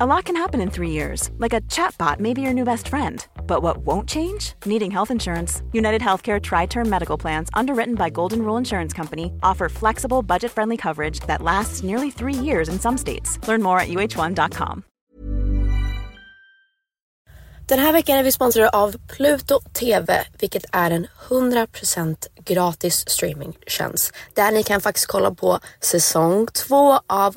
A lot can happen in three years, like a chatbot may be your new best friend. But what won't change? Needing health insurance. United Healthcare Tri Term Medical Plans, underwritten by Golden Rule Insurance Company, offer flexible, budget friendly coverage that lasts nearly three years in some states. Learn more at uh1.com. Den här veckan är vi sponsrade av Pluto TV, vilket är en 100% gratis streamingtjänst. Där ni kan faktiskt kolla på säsong två av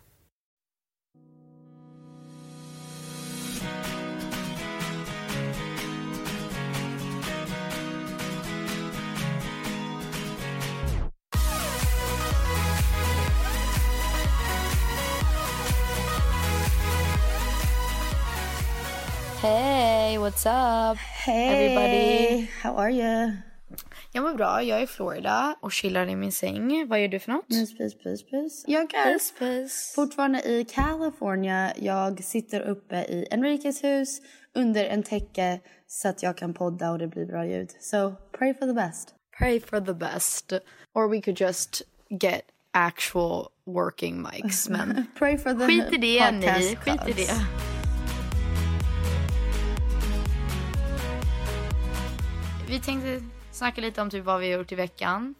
Hey, what's up? Hey, everybody. How are you? Jag mår bra. Jag är i Florida och chillar i min säng. Vad gör du för något? Pus, pus, pus, pus. Jag är Puss, puss. fortfarande i California. Jag sitter uppe i Enriques hus under en täcke så att jag kan podda och det blir bra ljud. So pray for the best. Pray for the best. Or we could just get actual working mics. Men Pray for the skit i det ni. Skit i det. Vi tänkte snacka lite om typ vad vi har gjort i veckan.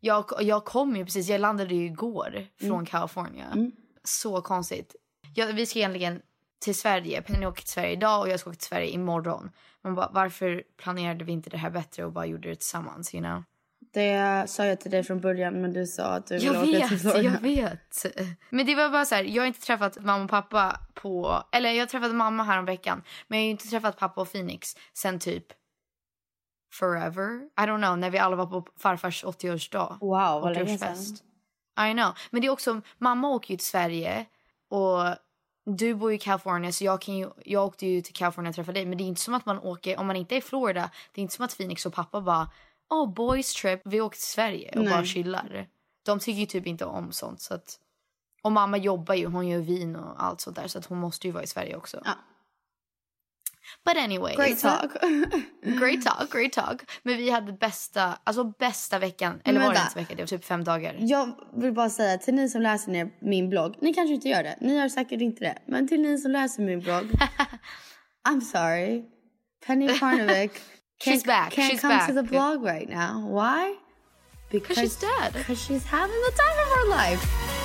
Jag, jag kom ju precis, jag landade ju igår från California. Så konstigt. Jag, vi ska egentligen till Sverige. Penny åker till Sverige idag och jag ska åka till Sverige imorgon. Man bara, varför planerade vi inte det här bättre och bara gjorde det tillsammans, you know? Det sa jag till dig från början men du sa att du ville åka till vet, Florida. jag vet. Men det var bara så här, jag har inte träffat mamma och pappa på, eller jag har träffat mamma här om veckan, men jag har inte träffat pappa och Phoenix sen typ forever. I don't know, när vi alla var på farfars 80-årsdag. Wow, vad länge 80-årsfest. sedan. I know. Men det är också, mamma åker ju till Sverige och du bor ju i California så jag, kan ju, jag åkte ju till California och träffade dig. Men det är inte som att man åker, om man inte är i Florida, det är inte som att Phoenix och pappa bara oh boys trip, vi åker till Sverige och Nej. bara chillar. De tycker ju typ inte om sånt så att och mamma jobbar ju, hon gör vin och allt sånt där så att hon måste ju vara i Sverige också. Ja. But anyway. Great talk. great talk, great talk. Men vi hade bästa, alltså bästa veckan. Eller Men var det inte vecka? Det var typ fem dagar. Jag vill bara säga till ni som läser min blogg. Ni kanske inte gör det. Ni gör säkert inte det. Men till ni som läser min blogg. I'm sorry. Penny Parnevik She's back. can't She's come back. to the blog right now. Why? Because she's dead. Because she's having the time of her life.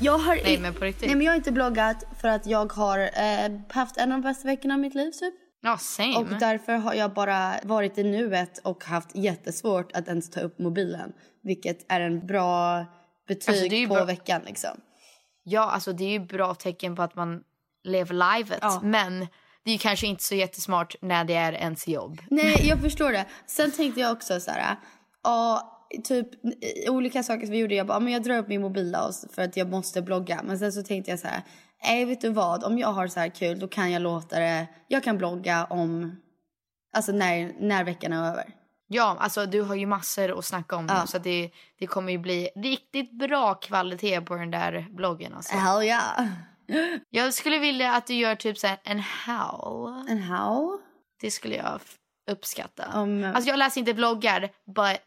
Jag har Nej, i- men på riktigt. Nej, men jag har inte bloggat för att jag har eh, haft en av de bästa veckorna av mitt liv typ. Ja, same. Och därför har jag bara varit i nuet och haft jättesvårt att ens ta upp mobilen. Vilket är en bra betyg Alltså, på bra- veckan liksom. Ja, alltså det är ju bra tecken på att man lever livet. Ja. Men det är kanske inte så jättesmart när det är ens jobb. Nej, jag förstår det. Sen tänkte jag också så här, ja, typ olika saker som vi gjorde. Jag bara, men jag drar upp min mobil för att jag måste blogga. Men sen så tänkte jag så här, nej vet du vad, om jag har så här kul då kan jag låta det, jag kan blogga om, alltså när, när veckan är över. Ja, alltså du har ju massor att snacka om nu, Ja. så att det, det kommer ju bli riktigt bra kvalitet på den där bloggen. Alltså. Hell yeah. Jag skulle vilja att du gör typ så här en howl. And how? Det skulle jag uppskatta. Om- Alltså jag läser inte bloggar, but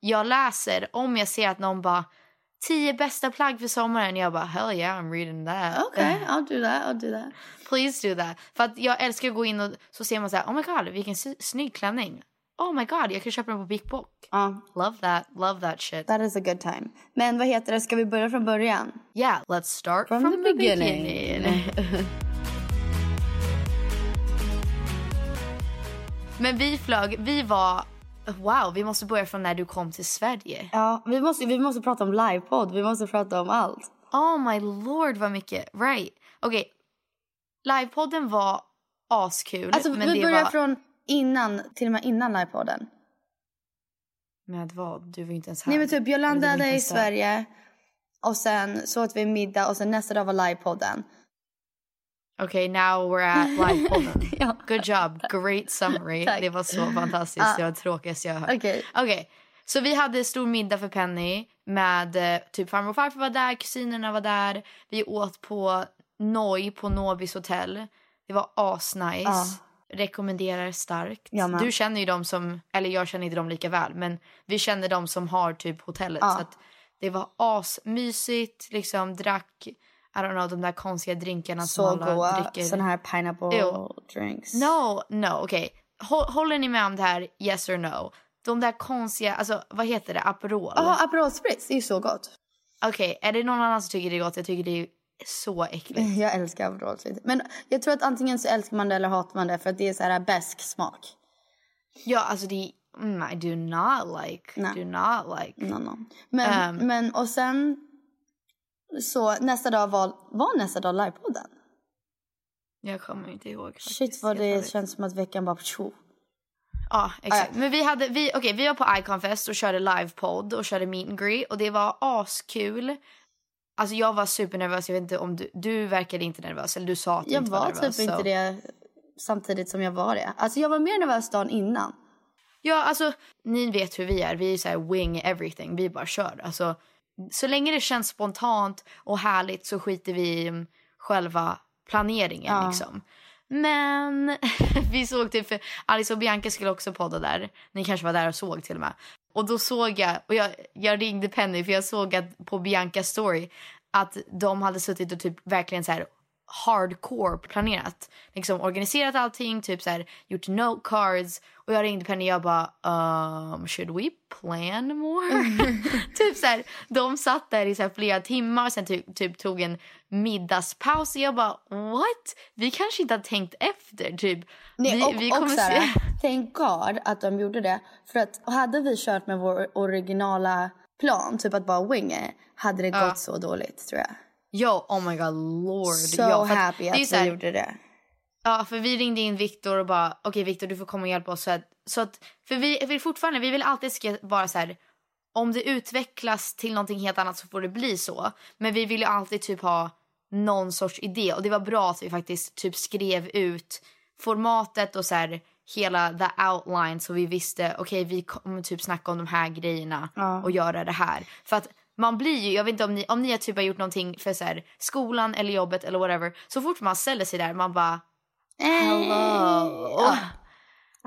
jag läser om jag ser att någon bara tio bästa plagg för sommaren. Jag bara hell yeah I'm reading that. Okay, I'll do that, I'll do that. Please do that. För att jag älskar att gå in och så ser man så här, oh my god vilken snygg klänning. Oh my god jag kan köpa den på Big Book. Ja, Love that, love that shit. that is a good time. Men vad heter det, ska vi börja från början? Yeah, let's start From from, the the, beginning. beginning. Men vi flög, vi var, wow vi måste börja från när du kom till Sverige. Ja, vi måste, vi måste prata om livepodd, vi måste prata om allt. Oh my lord vad mycket. Right. Okej. Livepodden var askul. Alltså men vi börjar var... från innan, till och med innan livepodden. Med vad? Du var inte ens här. Nej men typ jag landade i. Sverige och sen så åt vi middag och sen nästa dag var livepodden. Okej, now we're at livepodden. Ja. Good job. Great summary. Tack. Det var så fantastiskt. Det var det tråkigaste jag har hört. Okej. Okej, så vi hade stor middag för Penny med eh, typ farmor och farfar var där, kusinerna var där. Vi åt på Noi på Nobis hotell. Det var asnice. Ja. Rekommenderar starkt. Med. Du känner ju dem som, eller jag känner inte dem lika väl, men vi känner dem som har typ hotellet. Ja. Så att det var asmysigt, liksom drack, I don't know, de där konstiga drinkarna Så som alla goa, dricker. såna här pineapple Ew. drinks. No, no, okej. Hå- Håller ni med om det här, yes or no? De där konstiga, alltså vad heter det, Aperol? Ja, Aperol Spritz, det är så gott. Okej, är det någon annan som tycker det är gott? Jag tycker det är så äckligt. Jag älskar Aperol Spritz. Men jag tror att antingen så älskar man det eller hatar man det för att det är så här besk smak. Ja, alltså det är, mm, I do not like, Nej. do not like. No, no. Men, Ehm. men och sen så nästa dag var, var nästa dag livepodden. Jag kommer inte ihåg. faktiskt, Shit vad det känns som att veckan bara tjo. Ja, exakt. Men vi hade, vi, okej, vi var på Iconfest och körde livepodd och körde meet and greet och det var askul. Alltså jag var supernervös, jag vet inte om du, du verkade inte nervös eller du sa att du Jag inte var, var nervös. typ inte så- det samtidigt som jag var det. Alltså jag var mer nervös dagen innan. Ja, alltså ni vet hur vi är. Vi är så wing everything. Vi bara kör. Alltså, så länge det känns spontant och härligt så skiter vi i mm, själva planeringen Ja. liksom. Men vi såg typ, för Alice och Bianca skulle också podda där. Ni kanske var där och såg till och med. Och då såg jag, och jag, jag ringde Penny för jag såg att på Biancas story att de hade suttit och typ verkligen så här hardcore planerat. Liksom organiserat allting, typ så här gjort note cards. Och jag ringde Penny och jag bara, um, should we plan more? typ så här, de satt där i så flera timmar och sen typ, typ tog en middagspaus och jag bara, what? Vi kanske inte har tänkt efter, typ. Nej, vi, och, vi och så här, se- thank God att de gjorde det. För att hade vi kört med vår originala plan, typ att bara wing it, hade det gått så dåligt tror jag. Ja, oh my god, lord. So ja, happy att ju vi gjorde det. Ja, för vi ringde in Viktor och bara, okej Viktor du får komma och hjälpa oss. Så att, så att, för vi vill fortfarande, vi vill alltid vara så här, om det utvecklas till någonting helt annat så får det bli så. Men vi vill ju alltid typ ha någon sorts idé och det var bra att vi faktiskt typ skrev ut formatet och så här hela the outline så vi visste okej vi kommer typ snacka om de här grejerna Ja. och göra det här. För att man blir ju, jag vet inte om ni, om ni har typ har gjort någonting för så här, skolan eller jobbet eller whatever. Så fort man ställer sig där man bara hello. Ja.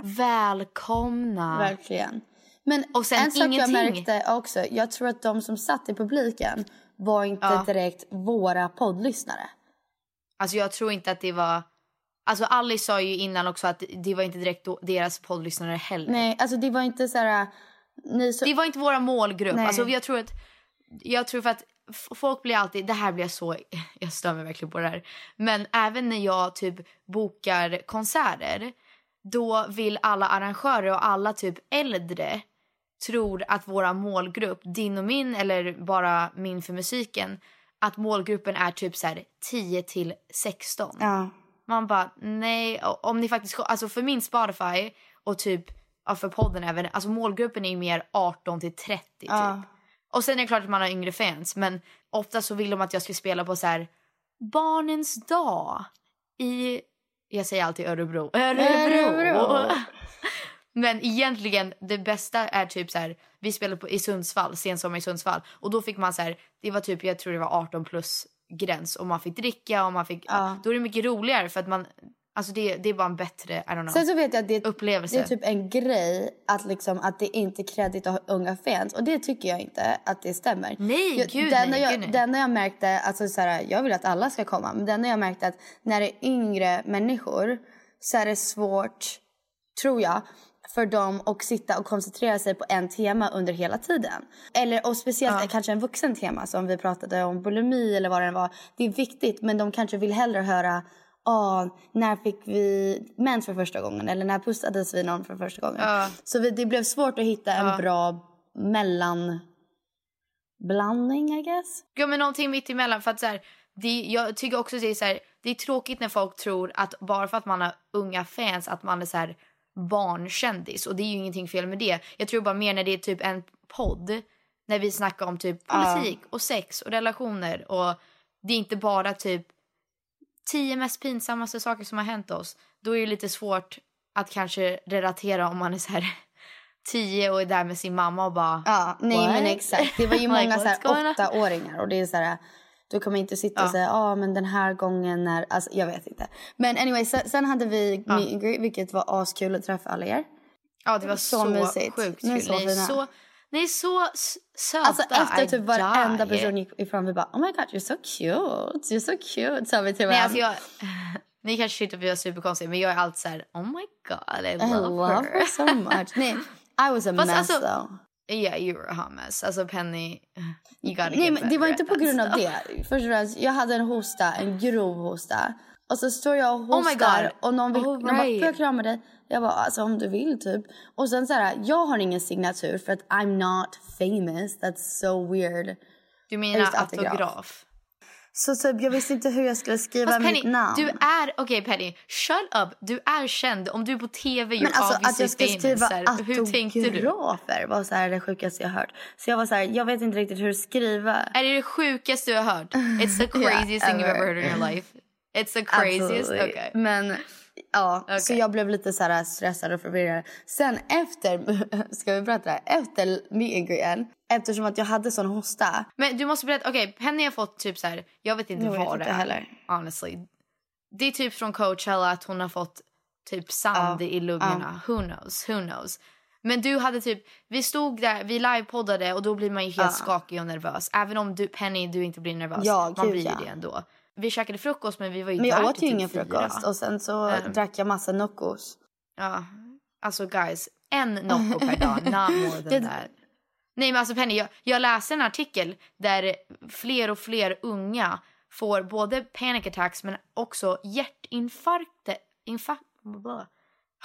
Välkomna. Verkligen. Men Och sen en sak jag ingenting. märkte också, jag tror att de som satt i publiken var inte Ja. direkt våra poddlyssnare. Alltså jag tror inte att det var... Alltså Alice sa ju innan också att det var inte direkt deras poddlyssnare heller. Nej, alltså det var inte så här... Så, Det var inte våra målgrupp. Nej. Alltså jag tror att... Jag tror för att folk blir alltid... Det här blir jag så... Jag stör mig verkligen på det här. Men även när jag typ bokar konserter då vill alla arrangörer och alla typ äldre tror att våra målgrupp, din och min eller bara min för musiken, att målgruppen är typ så här 10 till 16. ja. Man bara, nej, om ni faktiskt, alltså för min Spotify och typ ja, för podden även, alltså målgruppen är mer 18 till 30 typ. Ja. Och sen är det klart att man har yngre fans, men ofta så vill de att jag ska spela på så här barnens dag i, jag säger alltid Örebro. Örebro! Örebro. Men egentligen det bästa är typ så här, vi spelade på, i Sundsvall, sensommar i Sundsvall. Och då fick man så här, det var typ, jag tror det var 18 plus gräns och man fick dricka och man fick, Ja. då är det mycket roligare för att man, alltså det, det är bara en bättre, I don't know, Sen så vet jag att det, upplevelse. det är typ en grej att, liksom, att det inte är kredit att ha unga fans. Och det tycker jag inte att det stämmer. Nej, jag, gud enda nej, jag, gud enda jag märkte, alltså så här, jag vill att alla ska komma. Men enda jag märkte att när det är yngre människor så är det svårt, tror jag, för dem att sitta och koncentrera sig på en tema under hela tiden. Eller, och speciellt kanske en vuxen tema som vi pratade om, bulimi eller vad det var. Det är viktigt men de kanske vill hellre höra Ah, när fick vi mens för första gången? Eller när pussades vi någon för första gången? Ja. Så vi, det blev svårt att hitta en Ja. bra mellanblandning, I guess. Ja men någonting mitt emellan för att så här, det, jag tycker också det är så här, det är tråkigt när folk tror att bara för att man har unga fans att man är så här barnkändis och det är ju ingenting fel med det. Jag tror bara mer när det är typ en podd när vi snackar om typ politik och sex och relationer och det är inte bara typ tio mest pinsammaste saker som har hänt oss. Då är det lite svårt att kanske relatera om man är så här tio och är där med sin mamma och bara Ja, nej What? men exakt. Det var ju Like, många så going on? här, åttaåringar och det är så här, kan man inte sitta och Ja. säga, ja ah, men den här gången när, alltså jag vet inte. Men anyway, sen, sen hade vi meet and greet, vilket var askul att träffa alla er. Ja, det var Så så, mysigt. sjukt kul. så fina. så, ni är så söta. Alltså efter typ varenda person gick ifrån, vi bara, oh my god you're so cute, you're so cute, sa vi till varandra. alltså jag, ni kanske tyckte att vi var superkonstiga, men jag är alltid så här, oh my god, I I love, love her. her so much. nej, I was a Fast mess alltså- though. Yeah, you were a hot mess. Alltså Penny, you gotta Nej, men det var inte på grund av stuff. det. Först och främst, jag hade en hosta, en grov hosta. Och så står jag och Oh my hostar God. och någon, vill, Oh, någon bara, right. får jag krama dig? Jag bara, alltså om du vill typ. Och sen så här, jag har ingen signatur för att I'm not famous. That's so weird. Du menar autograf. autograf? Så typ, jag visste inte hur jag skulle skriva Fast Penny, mitt namn. du är, okej Penny, shut up. Du är känd. Om du är på TV, you're men alltså att jag ska skriva här, Hur tänkte du? autografer var så här det sjukaste jag hört. Så jag var så här, jag vet inte riktigt hur att skriva. Är det det sjukaste du har hört? It's the craziest thing you've ever. ever heard in your life. It's the craziest? Absolutely. Okay. Men ja, så Okej. jag blev lite så här stressad och förvirrad. Sen efter, ska vi berätta det här? Efter greeten, eftersom att jag hade sån hosta. Men du måste berätta, okej Penny har fått typ så här, jag vet inte Jag vad det är. heller. Honestly. Det är typ från Coachella att hon har fått typ sand Ja, i lungorna. Who knows, who knows. Men du hade typ, vi stod där, vi livepoddade och då blir man ju helt Ja. skakig och nervös. Även om du, Penny, du inte blir nervös. Ja, man gud, blir ju ja. det ändå. Vi käkade frukost men vi var ju Men jag åt ju typ ingen fyra. frukost och sen så Mm. drack jag massa Noccos. Ja, alltså guys, en Nocco per dag, not more than Det- that. Nej men alltså Penny, jag, jag läste en artikel där fler och fler unga får både panic attacks men också hjärtinfarkter, infarkt,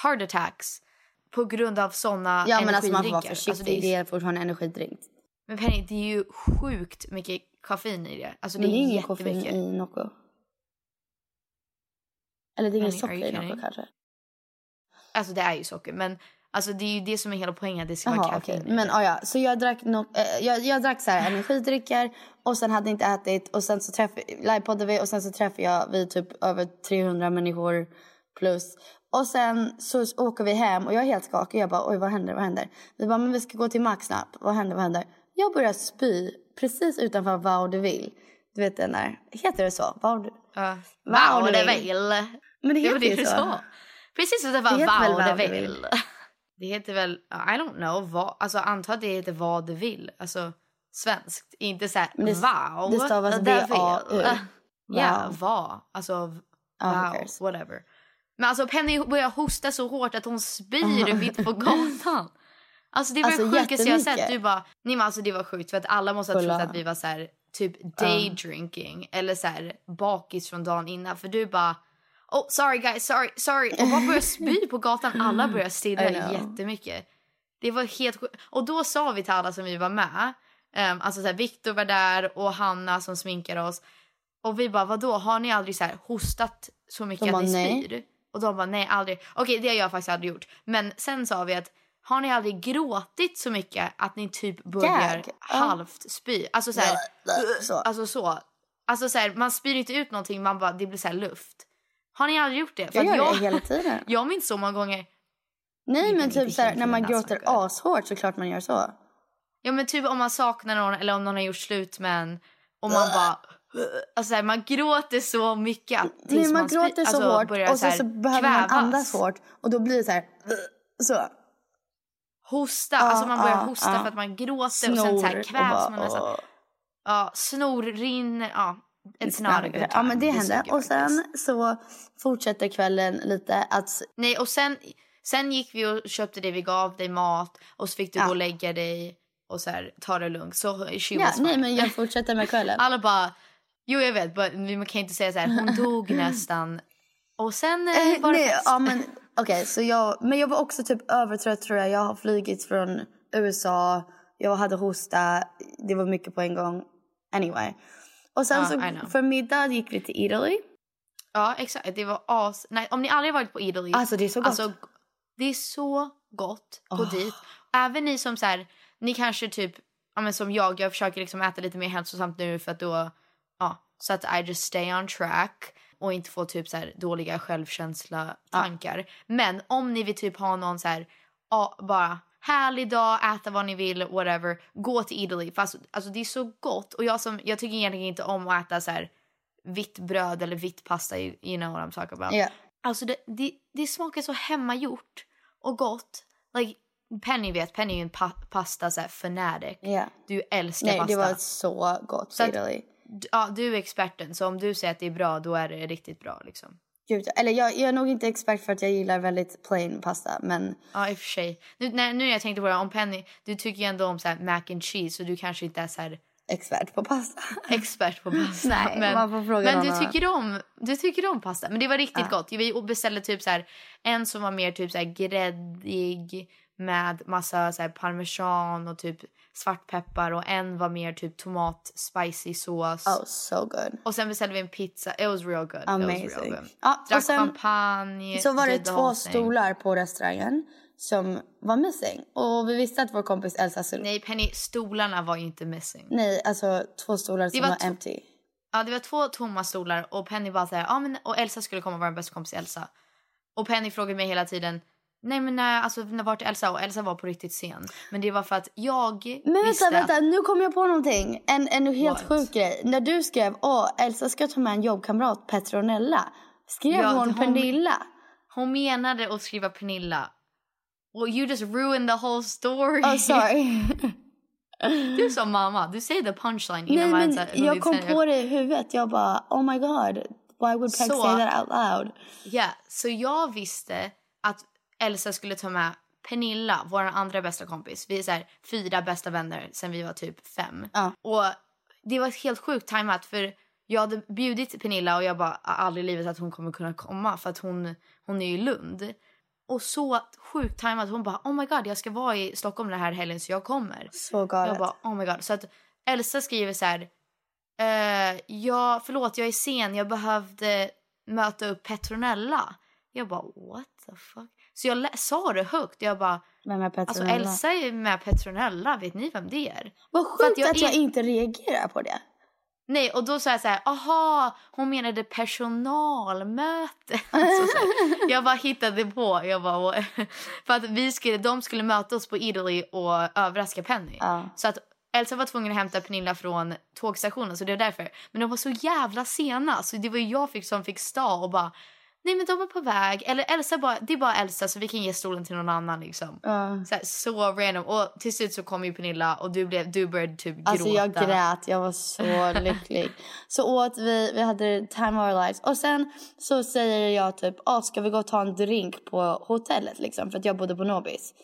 heart attacks på grund av såna Ja men alltså man får vara energidrinkar. försiktig, Alltså, det det är, är fortfarande energidrink. Men Penny, det är ju sjukt mycket koffein i det. Alltså Men det det är är ingen koffein i Nocco. Eller det är ingen socker i Nocco kanske. Alltså det är ju socker men alltså det är ju det som är hela poängen att det ska vara koffein. okej. i Men det. ah, ja, så jag drack, no- eh, jag, jag drack så här energidrycker och sen hade inte ätit och sen så träffade livepoddade vi och sen så träffade jag vi typ över 300 människor plus. Och sen så åker vi hem och jag är helt skakig. Jag bara oj vad händer, vad händer? Vi bara men vi ska gå till Max snabbt. Vad händer, vad händer? Jag börjar spy precis utanför Vaudeville. Du vet den där, heter det så? Vaud... Ja. Vaudeville. Vaudeville. Men det heter ju det du så. sa. Precis utanför väl Vaudeville. Vaudeville? Det heter väl, I don't know, va, alltså antar att det heter Vaudeville. Alltså svenskt, inte så här det- wow. det stavas. V-A-U. Ja, Wow. va. Alltså wow, cares? whatever. Men alltså Penny börjar hosta så hårt att hon spyr mitt på gatan. Alltså det var Alltså, det sjukaste jag sett. Du bara, nej men alltså det var sjukt för att alla måste ha trott att vi var så här typ daydrinking eller så här bakis från dagen innan för du bara Oh sorry guys, sorry, sorry. Och bara började spy på gatan. Alla började stirra jättemycket. Det var helt sjukt. Och då sa vi till alla som vi var med. Um, alltså så här, Victor var där och Hanna som sminkade oss. Och vi bara, vadå, har ni aldrig så här hostat så mycket De att ni spyr? Och de bara, nej aldrig. Okej, det har jag faktiskt aldrig gjort. Men sen sa vi att, har ni aldrig gråtit så mycket att ni typ börjar Gag. Ja. halvt spy? Alltså så här, Så. alltså så. Alltså så här, man spyr inte ut någonting, man bara, det blir så här luft. Har ni aldrig gjort det? Jag att gör det hela tiden. jag minns så många gånger. Nej men typ så när man gråter saker. ashårt så klart man gör så. Ja men typ om man saknar någon eller om någon har gjort slut med en och man bara alltså så här, man gråter så mycket att Nej man spy- gråter så alltså, hårt och så, här så behöver man kvävas. andas hårt och då blir det så här så. Hosta, alltså man börjar ja, hosta ja. för att man gråter och sen så här Snor kvävs och man bara, nästan. åh. Ja, snor rinner, ja. Ja men det hände. Och sen så fortsätter kvällen lite att Nej och sen, sen gick vi och köpte det vi gav dig mat och så fick du Ja. gå och lägga dig och så här, ta det lugnt. Så she Ja, was nej men jag fortsätter med kvällen. Alla bara, jo jag vet, but vi kan inte säga så här, hon dog nästan. Och sen eh, Eh, var det nej, fest. ja, men okej, så jag, men jag var också typ övertrött tror jag. Jag har flugit från USA, jag hade hosta, det var mycket på en gång. Anyway. Och sen know. så för middag gick vi till Italy. Ja exakt, det var as... Nej, om ni aldrig varit på Italy. Alltså, det är så gott. Alltså, det är så gott. Gå Åh. dit. Även ni som så här, ni kanske typ, ja men som jag, jag försöker liksom äta lite mer hälsosamt nu för att då, ja, så att I just stay on track och inte få typ så här dåliga självkänsla tankar. Men om ni vill typ ha någon så här, ja, bara härlig dag, äta vad ni vill, whatever, gå till Italy. För alltså, det är så gott och jag som, jag tycker egentligen inte om att äta så här vitt bröd eller vitt pasta, you you know what I'm talking about. Ja. Alltså det, det, det smakar så hemmagjort och gott. Like, Penny vet, Penny är ju en pa pasta så här, fanatic. Ja. Du älskar Nej, pasta. det var så gott att- Italy. Ja, du är experten, så om du säger att det är bra då är det riktigt bra. Liksom. Gud, eller jag, jag är nog inte expert för att jag gillar väldigt plain pasta, men Ja, i och för sig. Nu, när, nu när jag tänkte på det, om Penny, du tycker ju ändå om så här mac and cheese så du kanske inte är så här expert på pasta. expert på pasta. Nej, men man får fråga men någon du tycker, om, du tycker om pasta. Men det var riktigt gott. Vi beställde typ så här, en som var mer typ så här gräddig med massa så här parmesan och typ svartpeppar och en var mer typ tomat spicy sås. Oh, so good. Och sen beställde vi en pizza. It was real good. It was real Amazing. good. Ja, och Drack sen champagne. Så var det två stolar på restaurangen som var missing. Och vi visste att vår kompis Elsa skulle... Nej Penny, stolarna var ju inte missing. Nej, alltså två stolar som var var, empty. Ja, det var två tomma stolar och Penny bara säger ja men och Elsa skulle komma vara bästa kompis Elsa. Och Penny frågade mig hela tiden Nej men nej, alltså när vart Elsa? Och Elsa var på riktigt sen. Men det var för att jag Men visste vänta, vänta, nu kom jag på någonting. En, en helt What? sjuk grej. När du skrev åh, Elsa ska ta med en jobbkamrat, Petronella. Skrev Ja, hon hon- Pernilla? hon menade att skriva Pernilla. Och you just ruined the whole story. Oh, sorry. Du sa mamma, du säger the punchline Nej, innan men ens jag kom på det i huvudet. Jag bara, oh my god. Why would Peg say that out loud? Ja, så jag visste Elsa skulle ta med Pernilla, vår andra bästa kompis. Vi är så här, fyra bästa vänner sen vi var typ fem. Ja. Och det var helt sjukt tajmat för jag hade bjudit Pernilla och jag bara aldrig i livet att hon kommer kunna komma för att hon, hon är ju i Lund. Och så sjukt tajmat. Hon bara oh my god jag ska vara i Stockholm den här helgen så jag kommer. Så galet. Jag bara oh my god. Så att Elsa skriver så här. Eh, ja, förlåt jag är sen. Jag behövde möta upp Petronella. Jag bara what the fuck. Så jag sa det högt. Jag bara Vem är alltså Petronella? Elsa är med Petronella. Vet ni vem det är? Vad För att sjukt jag att jag är- inte reagerar på det. Nej, och då sa jag så här, aha, hon menade personalmöte. Alltså, så här, jag bara hittade på. Jag bara, "What?" för att vi skulle, de skulle möta oss på Italy och överraska Penny. Ja. Så att Elsa var tvungen att hämta Pernilla från tågstationen så det var därför. Men de var så jävla sena så det var jag fick, som fick stå och bara Nej men de är på väg. Eller Elsa bara, det är bara Elsa så vi kan ge stolen till någon annan liksom. Ja. Så, här, så random. Och till slut så kom ju Pernilla och du, blev, du började typ gråta. Alltså jag grät, jag var så lycklig. Så åt vi, vi hade time of our lives. Och sen så säger jag typ, ah, ska vi gå och ta en drink på hotellet liksom? För att jag bodde på Nobis.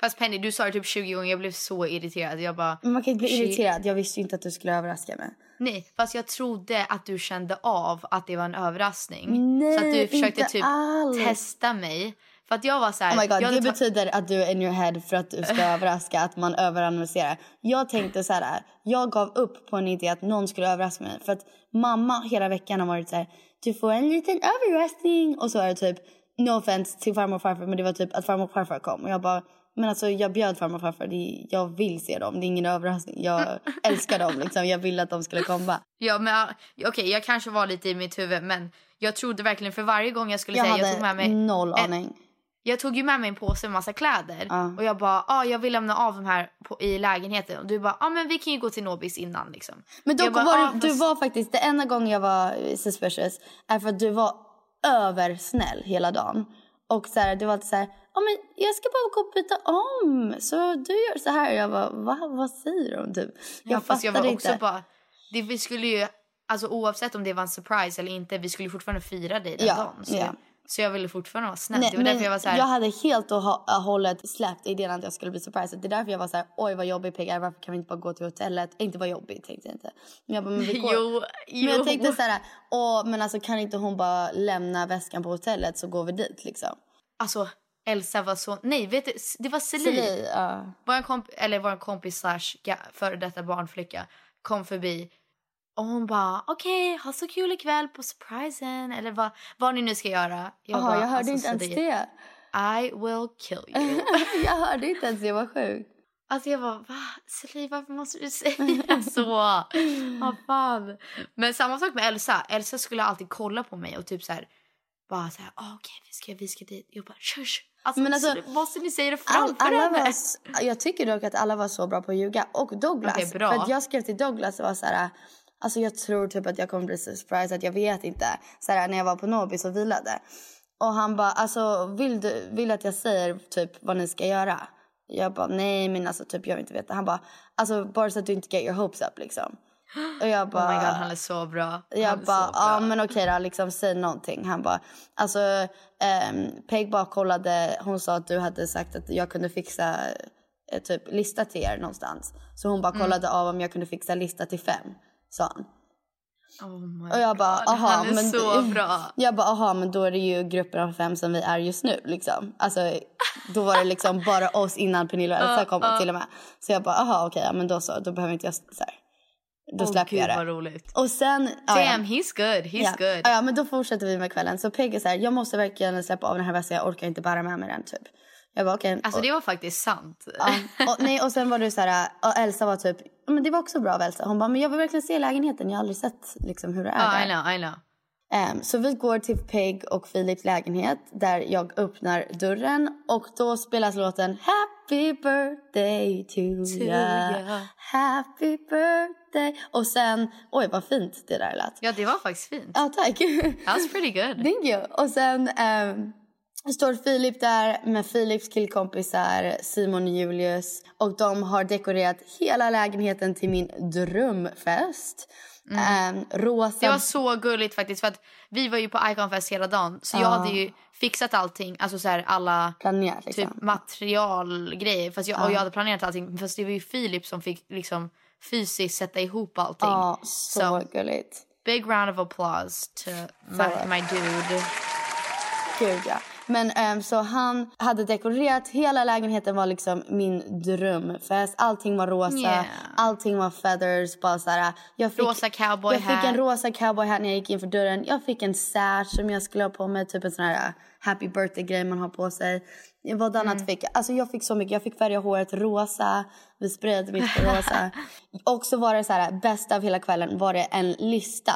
Fast Penny du sa det typ 20 gånger jag blev så irriterad. Jag bara, Men man kan inte bli Shit. irriterad, jag visste inte att du skulle överraska mig. Nej fast jag trodde att du kände av att det var en överraskning. Nej, så att du försökte typ alls. testa mig. För att jag var så här, Oh my God, det betyder att du är in your head för att du ska överraska, att man överanalyserar. Jag tänkte så här, jag gav upp på en idé att någon skulle överraska mig. För att mamma hela veckan har varit så här, du får en liten överraskning. Och så är det typ, no offense till farmor och farfar, men det var typ att farmor och farfar kom. Och jag bara, men alltså jag bjöd farmor och farfar, det, jag vill se dem, det är ingen överraskning. Jag älskar dem liksom, jag ville att de skulle komma. Ja, men okej, jag kanske var lite i mitt huvud, men jag trodde verkligen för varje gång jag skulle Jag säga, hade jag tog med mig noll en- aning. Jag tog ju med mig en påse med massa kläder Ja. och jag bara, ah, jag vill lämna av de här på, i lägenheten och du bara, ah, men vi kan ju gå till Nobis innan liksom. Men dock bara, var ah, du, var faktiskt, det enda gången jag var suspicious är för att du var översnäll hela dagen. Och så här, du var alltid så här, ja men jag ska bara gå och byta om. Så du gör så här. Jag bara, va? Vad säger hon typ? Ja, jag var fattade också inte. bara, det, vi skulle ju, alltså oavsett om det var en surprise eller inte, vi skulle fortfarande fira dig den Ja, dagen. Så, ja. så jag ville fortfarande vara snäll. Nej, det var därför jag var så här, hade helt och ha- hållet släppt idén att jag skulle bli surprised. Det är därför jag var så här, oj vad jobbig PGR, varför kan vi inte bara gå till hotellet? Inte vad jobbigt tänkte jag inte. Men jag bara, men vi går. jo, jo. Men jag tänkte så här, åh men alltså kan inte hon bara lämna väskan på hotellet så går vi dit liksom. Alltså Elsa var så, nej vet du, det var Celine. Celine, ja. Vår, komp eller vår kompis slash före detta barnflicka kom förbi och hon bara okej ha så kul ikväll på surprisen eller vad, vad ni nu ska göra. Jaha, bara, jag hörde alltså, inte ens det. I will kill you. jag hörde inte ens det, var sjukt. Alltså jag bara, va? Celine varför måste du säga så? Vad fan. Men samma sak med Elsa. Elsa skulle alltid kolla på mig och typ så här, bara så här, ah, okej vi ska, vi ska dit. Jag bara, shush. Alltså, Men alltså, måste ni säga det All, framför alla henne? var, jag tycker dock att alla var så bra på att ljuga. Och Douglas. Okej, bra. För att jag skrev till Douglas och var så här, alltså jag tror typ att jag kommer bli surprised, jag vet inte. Så här, när jag var på Nobis och vilade. Och han bara, alltså vill du vill att jag säger typ vad ni ska göra? Jag bara, nej men alltså typ jag vill inte veta. Han bara, alltså bara så att du inte get your hopes up liksom. Och jag bara, Oh my god, han är så bra. Han jag bara, ja men okej då, liksom säg någonting. Han bara, alltså um, Peg bara kollade, hon sa att du hade sagt att jag kunde fixa eh, typ lista till er någonstans. Så hon bara Mm. kollade av om jag kunde fixa lista till fem, sa han. Oh Och jag bara, aha, han är men så bra. Jag bara, aha, men då är det ju gruppen av fem som vi är just nu liksom. Alltså, då var det liksom bara oss innan Pernilla och Elsa kom till och med. Så jag bara, aha, okej, ja, men då så, då behöver inte jag så här. Då släpper gud, jag det. vad roligt. Och sen, ja, ja. Damn, he's good. He's ja. good. Ja, men då fortsätter vi med kvällen. Så Peg är så här, jag måste verkligen släppa av den här väskan. Jag orkar inte bära med mig den typ. Jag bara okej. Alltså det var faktiskt sant. ja, och, nej, och sen var du så här, och Elsa var typ, men det var också bra av Elsa. Hon bara, men jag vill verkligen se lägenheten. Jag har aldrig sett liksom hur det är Ja, där. I know, I know. Ehm, så vi går till Peg och Philips lägenhet där jag öppnar dörren och då spelas låten Happy birthday to, ya. ya. Happy birthday. Och sen, oj vad fint det där lät. Ja, det var faktiskt fint. Ja, tack. That's pretty good. Thank you. Och sen ehm, står Filip där med Filips killkompisar Simon och Julius. Och de har dekorerat hela lägenheten till min drömfest. Ehm, rosa... Det var så gulligt faktiskt för att vi var ju på Iconfest hela dagen så jag Ja. hade ju fixat allting, alltså så här alla planerat liksom. typ materialgrejer fast jag, och jag hade planerat allting fast det var ju Filip som fick liksom fysiskt sätta ihop allting. Ja, så Så- gulligt. Big round of applause to my, my dude. Gud ja. Men ehm, så han hade dekorerat, hela lägenheten var liksom min drömfest. Allting var rosa, Yeah. allting var feathers. Bara så här, jag fick, Rosa cowboy Jag fick en rosa cowboy hat när jag gick in för dörren. Jag fick en sash som jag skulle ha på mig, typ en sån här happy birthday grej man har på sig. Vad annat Mm. fick jag? Alltså jag fick så mycket. Jag fick färga håret rosa, vi sprayade mitt på rosa. Och så var det så här, bästa av hela kvällen var det en lista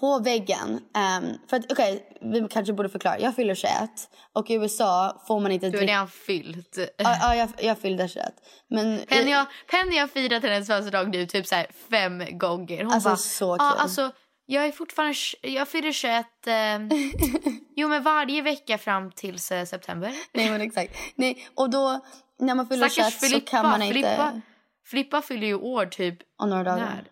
på väggen. ehm, för att okej, vi kanske borde förklara. Jag fyller 21 och i USA får man inte Du har dricka... redan fyllt. Ja, ja, jag, jag fyllde 21. Men Penny har, Penny har firat hennes födelsedag nu typ så här fem gånger. Hon Alltså, bara, så kul." alltså, jag är fortfarande... Jag fyller 21... Eh, jo, men varje vecka fram till september. Nej men exakt. Nej, och då när man fyller 21 Stackars så Filippa. kan man inte... Filippa, Filippa fyller ju år typ Om några dagar. när?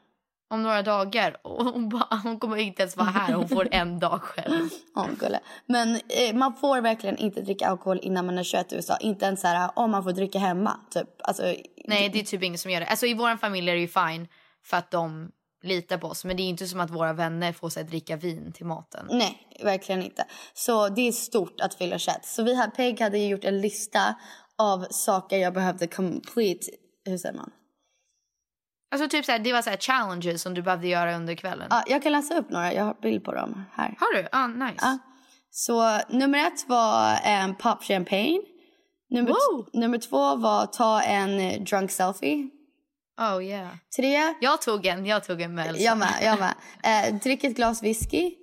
Om några dagar. Och hon, bara, hon kommer inte ens vara här. Hon får en dag själv. Ja, gulle. Men eh, man får verkligen inte dricka alkohol innan man är 21 i USA. Inte ens så här om man får dricka hemma. Typ. Alltså, Nej, det är typ ingen som gör det. Alltså, I vår familj är det ju fine för att de litar på oss. Men det är inte som att våra vänner får sig dricka vin till maten. Nej, verkligen inte. Så det är stort att fylla 21. Så vi här, Peg hade gjort en lista av saker jag behövde complete. Hur säger man? Alltså typ så här, det var så här challenges som du behövde göra under kvällen. Ja, jag kan läsa upp några. Jag har bild på dem här. Har du? Ah, nice. Ja. Så nummer ett var en pop champagne. Nummer, Wow. nummer två var ta en eh, drunk selfie. Oh yeah. Tre, Jag tog en, jag tog en med Elsa. jag med, jag med. Eh, drick ett glas whisky.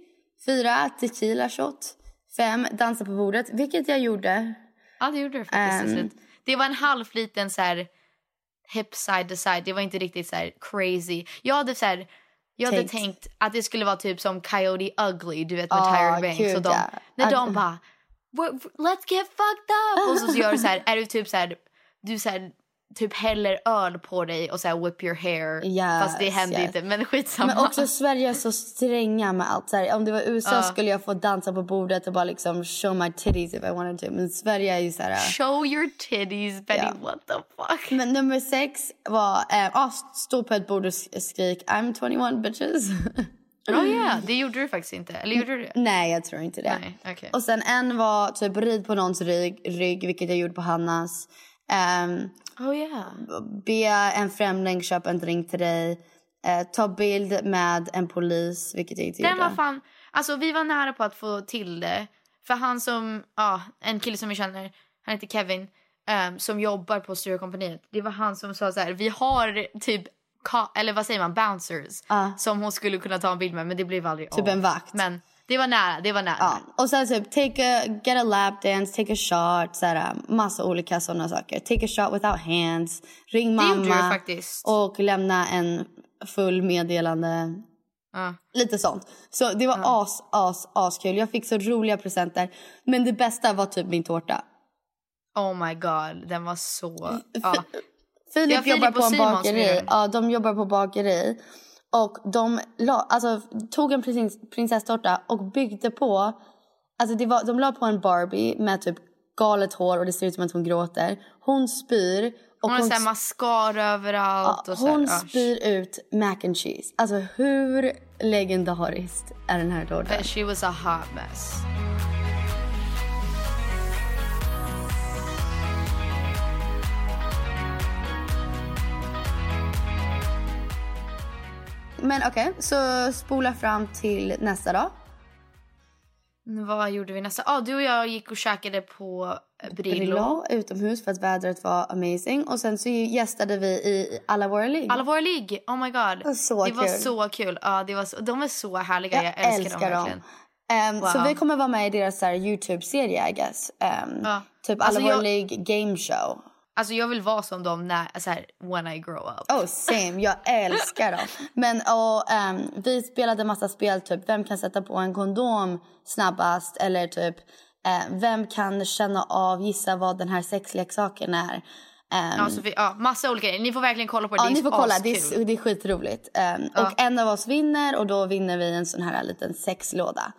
Fyra, tequila shot. Fem, dansa på bordet, vilket jag gjorde. Ja, det gjorde du faktiskt. slut. det var en halv liten så här hip side to side. Det var inte riktigt så crazy. Jag hade så här jag hade Tänkt. tänkt att det skulle vara typ som Coyote Ugly, du vet med Ah, Tyra Banks. gud, och de, ja. När de bara "We're- let's get fucked up! Och så, så gör du så här, är du typ så här, du så här, typ häller öl på dig och så här whip your hair. Yes, Fast det hände yes. inte, men skitsamma. Men också Sverige är så stränga med allt. Så här, om det var USA Ja. skulle jag få dansa på bordet och bara liksom show my titties if I wanted to. Men Sverige är ju så här... Show your titties, Betty, Ja. what the fuck? Men nummer sex var eh, ah, stå på ett bord och sk- skrik I'm 21 bitches. Oh yeah, det gjorde du faktiskt inte. Eller gjorde du det? Nej, jag tror inte det. Nej, okej. Och sen en var typ rid på någons rygg, rygg vilket jag gjorde på Hannas. Ehm, Oh yeah. be en främling köpa en drink till dig. Eh, ta bild med en polis, vilket jag inte Den gjorde. var fan... Alltså vi var nära på att få till det. För han som... Ja, en kille som vi känner, han heter Kevin, ehm, som jobbar på Sturecompagniet. Det var han som sa så här, vi har typ... Eller vad säger man? Bouncers. Ja. Som hon skulle kunna ta en bild med, men det blev aldrig Typ av. en vakt. Men det var nära, det var nära. Ja. Och sen typ take a, get a lap dance, take a shot, så här, massa olika sådana saker. Take a shot without hands, ring gjorde du mamma faktiskt. och lämna en full meddelande. Ja. Lite sånt. Så det var as, as, as kul. Jag fick så roliga presenter. Men det bästa var typ min tårta. Oh my god, den var så... Ja. Filip Ja, Filip jobbar på en bakeri. Ja, de jobbar på bakeri. Och de la, alltså, tog en prins, prinsesstårta och byggde på... Alltså det var, de la på en Barbie med typ galet hår och det ser ut som att hon gråter. Hon spyr. Och Hon har så här mascara överallt. ja, och så här, hon ja. spyr ut mac and cheese. Alltså hur legendariskt är den här tårtan? She was a hot mess. Men okej, så spola fram till nästa dag. Vad gjorde vi nästa? Ah, du och jag gick och käkade på eh, Brillo. Brillo utomhus för att vädret var amazing. Och sen så gästade vi i alla våra ligg. Alla våra ligg. Oh my god. Så det var kul. så kul. Ja, det var så, de är så härliga. Jag, älskar, dem verkligen. Så Wow. vi kommer vara med i deras så Youtube-serie I guess. Ehm, Ja. Typ alla Alltså, våra jag- ligg game show. Alltså jag vill vara som dem när, så här, when I grow up. Oh same, jag älskar dem. Men och, ehm, vi spelade massa spel, typ vem kan sätta på en kondom snabbast? Eller typ eh, vem kan känna av, gissa vad den här sexleksaken är? Ehm, Ja, vi, ja, massa olika grejer. Ni får verkligen kolla på det. Ja, det är ni får kolla. Det är, det är skitroligt. Ehm, Ja. Och en av oss vinner och då vinner vi en sån här liten sexlåda.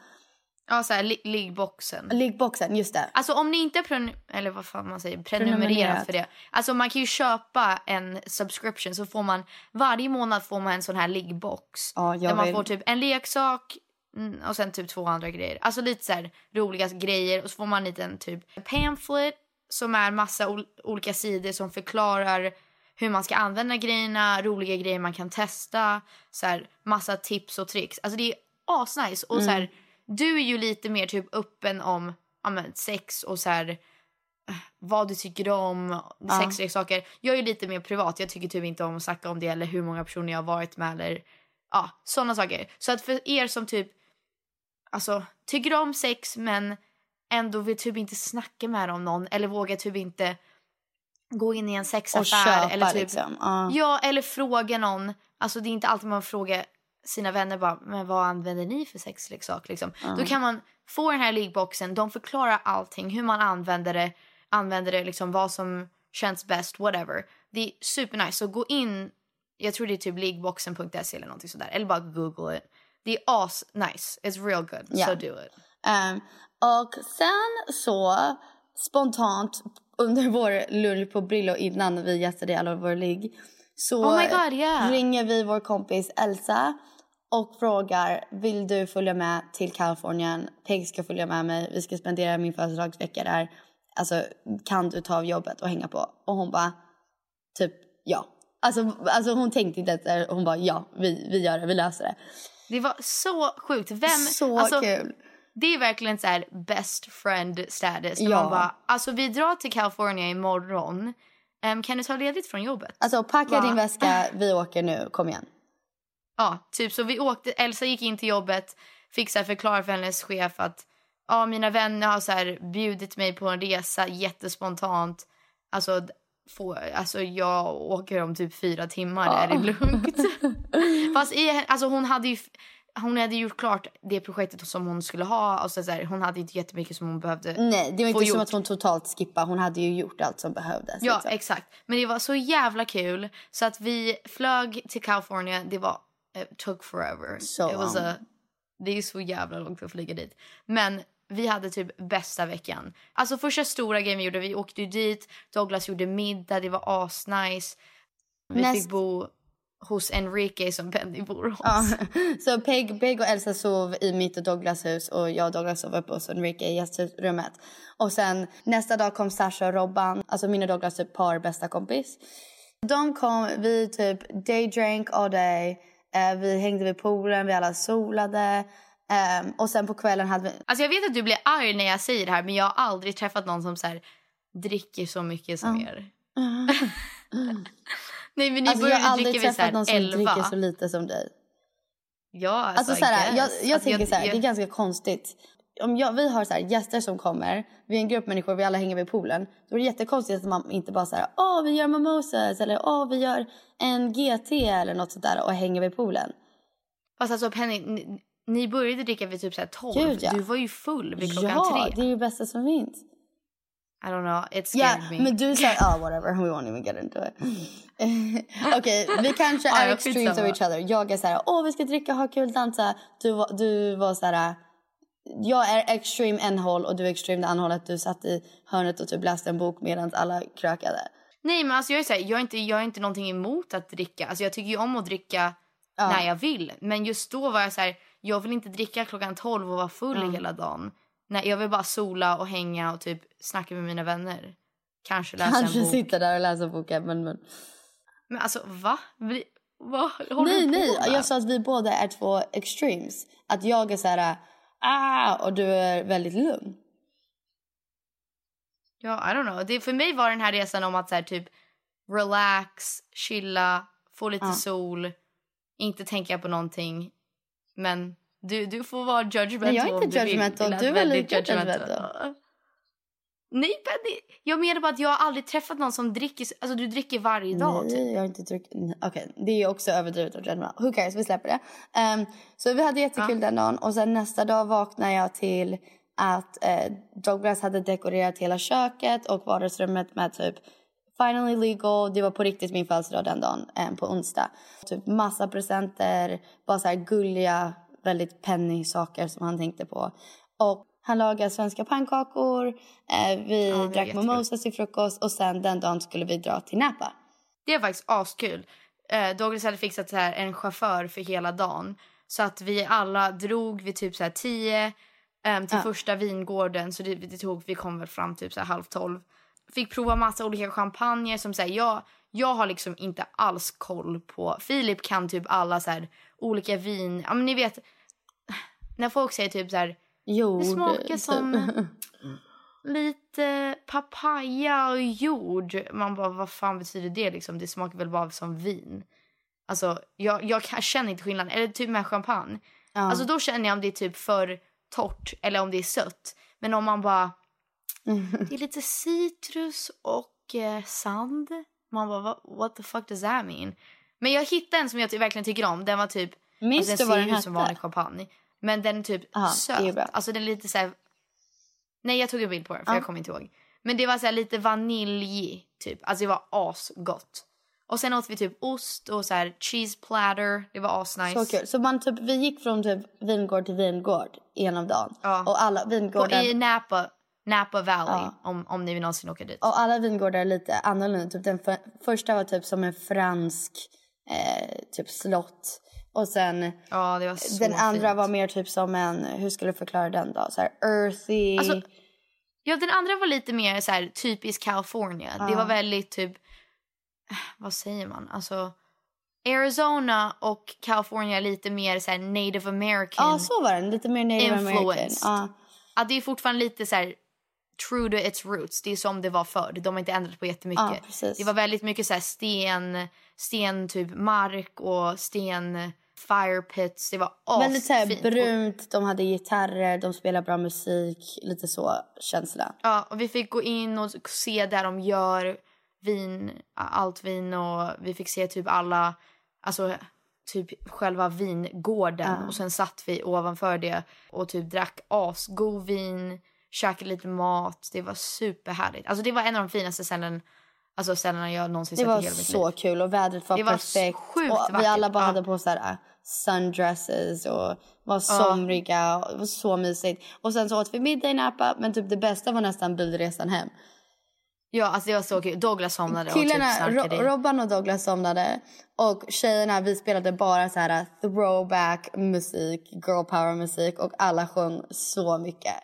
Ja, så här, li- liggboxen. Liggboxen, just det. Alltså om ni inte pren- eller vad fan man säger, prenumererat Prenumererat. för det. Alltså man kan ju köpa en subscription så får man varje månad får man en sån här liggbox. Ja, där man vill. får typ en leksak mm, och sen typ två andra grejer. Alltså lite så här roliga grejer och så får man en liten typ pamphlet som är massa ol- olika sidor som förklarar hur man ska använda grejerna, roliga grejer man kan testa, så här massa tips och tricks. Alltså det är asnice och så Mm. här du är ju lite mer typ öppen om ja, men, sex och så här eh, vad du tycker om, sexleksaker. Jag är ju lite mer privat. Jag tycker typ inte om att snacka om det eller hur många personer jag har varit med eller Ja, sådana saker. Så att för er som typ alltså, tycker om sex men ändå vill typ inte snacka med om någon eller vågar typ inte gå in i en sexaffär. Köpa, eller typ, liksom. Ja. Ja, eller fråga någon. Alltså det är inte alltid man frågar sina vänner bara, men vad använder ni för sexleksak liksom? Då kan man få den här liggboxen, de förklarar allting, hur man använder det, använder det liksom vad som känns bäst, whatever. Det är supernice, så gå in, jag tror det är typ liggboxen.se eller någonting sådär, eller bara google it. Det är as nice, it's real good, Ja. so do it. Ehm, och sen så spontant under vår lunch på Brillo innan vi gästade alla vår ligg så Oh God, yeah. ringer vi vår kompis Elsa och frågar vill du följa med till Kalifornien? Peg ska följa med mig. Vi ska spendera min födelsedagsvecka där. Alltså kan du ta av jobbet och hänga på? Och hon bara typ ja. Alltså, alltså hon tänkte inte där. Hon bara ja, vi, vi gör det, vi löser det. Det var så sjukt. Vem, Så alltså, kul. Det är verkligen så här best friend status. Ja. man bara, alltså vi drar till California imorgon. Um, kan du ta ledigt från jobbet? Alltså packa Va? din väska, vi åker nu, kom igen. Ja, typ så vi åkte, Elsa gick in till jobbet, fick så här förklara för hennes chef att ja, mina vänner har så här bjudit mig på en resa jättespontant. Alltså, få, alltså jag åker om typ fyra timmar, det är det lugnt. Fast i, alltså hon hade ju hon hade gjort klart det projektet som hon skulle ha. Och så så här, hon hade inte jättemycket som hon behövde Nej, det var inte som gjort. att hon totalt skippade. Hon hade ju gjort allt som behövdes. Ja, liksom. exakt. Men det var så jävla kul så att vi flög till California. Det var it took forever. Så It was a, det är så jävla långt att flyga dit. Men vi hade typ bästa veckan. Alltså första stora grejen vi gjorde, vi åkte ju dit. Douglas gjorde middag, det var asnice. Vi Näst- fick bo hos Enrique som Penny bor hos. Ja. Så Peg, Peg och Elsa sov i mitt och Douglas hus och jag och Douglas sov uppe hos Enrique i gästrummet. Och sen nästa dag kom Sasha och Robban, alltså min och Douglas typ par bästa kompis. De kom, vi typ daydrank all day, eh, vi hängde vid poolen, vi alla solade. ehm, och sen på kvällen hade vi... Alltså jag vet att du blir arg när jag säger det här men jag har aldrig träffat någon som så här, dricker så mycket som er. Nej men ni Alltså jag har aldrig träffat någon som 11. dricker så lite som dig. Ja, alltså, Alltså, I så här, jag, jag Alltså, tänker så här, jag- det är ganska konstigt. Om jag, vi har så här, gäster som kommer, vi är en grupp människor, vi alla hänger vid poolen. Då är det jättekonstigt att man inte bara så här, åh vi gör mimosas eller åh vi gör en GT eller något sånt där och hänger vid poolen. Fast alltså Penny, ni, ni började dricka vid typ så här 12. Gud, ja. Du var ju full vid klockan ja, tre. det är ju bästa som finns. I don't know, it Ja, scared me. men du sa, ah whatever, we won't even get into it. Okej, vi kanske Ja, är ja, extremes of each other. Jag är så här, åh vi ska dricka, ha kul, dansa. Du, du var så här, jag är extreme en håll och du är extreme det andra hållet. Du satt i hörnet och typ läste en bok medan alla krökade. Nej men alltså jag är, så här, jag, är inte, jag är inte någonting emot att dricka. Alltså jag tycker ju om att dricka Ja. när jag vill. Men just då var jag så här, jag vill inte dricka klockan 12 och vara full Mm. hela dagen. Nej, jag vill bara sola och hänga och typ snacka med mina vänner. Kanske läsa Kanske en bok. sitta där och läsa boken men, men. Men alltså va? Bli, vad håller Nej du på nej, med? jag sa att vi båda är två extremes. Att jag är så här, ah och du är väldigt lugn. Ja, I don't know. Det, för mig var den här resan om att så här, typ relax, chilla, få lite Ja. sol, inte tänka på någonting. Men du, du får vara judgmental Nej, jag är inte du judgmental. Lät Du är väldigt judgmental. Nej, Penny. Jag menar bara att jag har aldrig träffat någon som dricker... Alltså du dricker varje dag. Nej, Typ. jag har inte druckit. Okej, det är också överdrivet av general. Who cares, vi släpper det. Ehm, så vi hade jättekul den dagen och sen nästa dag vaknade jag till att eh, Douglas hade dekorerat hela köket och vardagsrummet med typ finally legal. Det var på riktigt min födelsedag den dagen eh, på onsdag. Typ massa presenter, bara så här gulliga, väldigt penny saker som han tänkte på. Och han lagade svenska pannkakor, eh, vi Ja, var drack mimosas till frukost och sen den dagen skulle vi dra till Napa. Det är faktiskt askul. Eh, Douglas hade fixat så här en chaufför för hela dagen. Så att vi alla drog vid typ så här tio ehm, till Ja. första vingården. Så det, det tog, vi kom väl fram typ så här halv tolv. Fick prova massa olika champagner som säger jag, jag har liksom inte alls koll på. Filip kan typ alla så här olika vin. Ja men ni vet när folk säger typ så här Jord. det smakar typ. som lite papaya och jord. Man bara, vad fan betyder det liksom? Det smakar väl bara som vin. Alltså jag, jag känner inte skillnad. Eller typ med champagne. Ja. Alltså då känner jag om det är typ för torrt eller om det är sött. Men om man bara... Det är lite citrus och eh, sand. Man bara, "What- the fuck does that mean? Men jag hittade en som jag verkligen tycker om. Den var typ... Minns alltså, du vad den ut som hette? vanlig champagne. Men den är typ Aha, söt. är. Alltså den är lite så här... Nej jag tog en bild på den för Ja. jag kommer inte ihåg. Men det var så här lite vanilj typ. Alltså det var asgott. Och sen åt vi typ ost och så här cheese platter. Det var asnice. Så kul. Så man typ, vi gick från typ vingård till vingård en av dagen. Ja. Och alla Och vingårdar... i Napa, Napa Valley Ja. om, om ni vill någonsin åka dit. Och alla vingårdar är lite annorlunda. Typ den för, första var typ som en fransk eh, typ slott. Och sen Ja, den andra fint. var mer typ som en, hur skulle du förklara den då? Så här earthy. Alltså, Ja, den andra var lite mer så här typisk California. Det var väldigt typ, eh, vad säger man? Alltså Arizona och California lite mer så här native american. ja, så var den. Lite mer native american. Influenced. Ja. Ja, det är fortfarande lite så här true to its roots. Det är som det var förr. De har inte ändrat på jättemycket. Ja, det var väldigt mycket så här sten, sten typ mark och sten fire pits. Det var Väldigt asfint. brunt, de hade gitarrer, de spelade bra musik. Lite så känsla. Ja, och vi fick gå in och se där de gör vin, allt vin och vi fick se typ alla, alltså typ själva vingården och sen satt vi ovanför det och typ drack asgod vin, käkade lite mat. Det var superhärligt. Alltså det var en av de finaste ställen, alltså ställena jag någonsin Det sett var i hela mitt så liv. kul och vädret var Det var perfekt. sjukt och vi alla bara ja. hade på så här äh, sundresses och var somriga. Och det var så mysigt. Och sen så åt vi middag i Napa men typ det bästa var nästan bilresan hem. Ja, alltså det var så kul. Douglas somnade och Killarna, typ snarkade. Ro- Robban och Douglas somnade och tjejerna vi spelade bara så här äh, throwback musik, girl power musik och alla sjöng så mycket.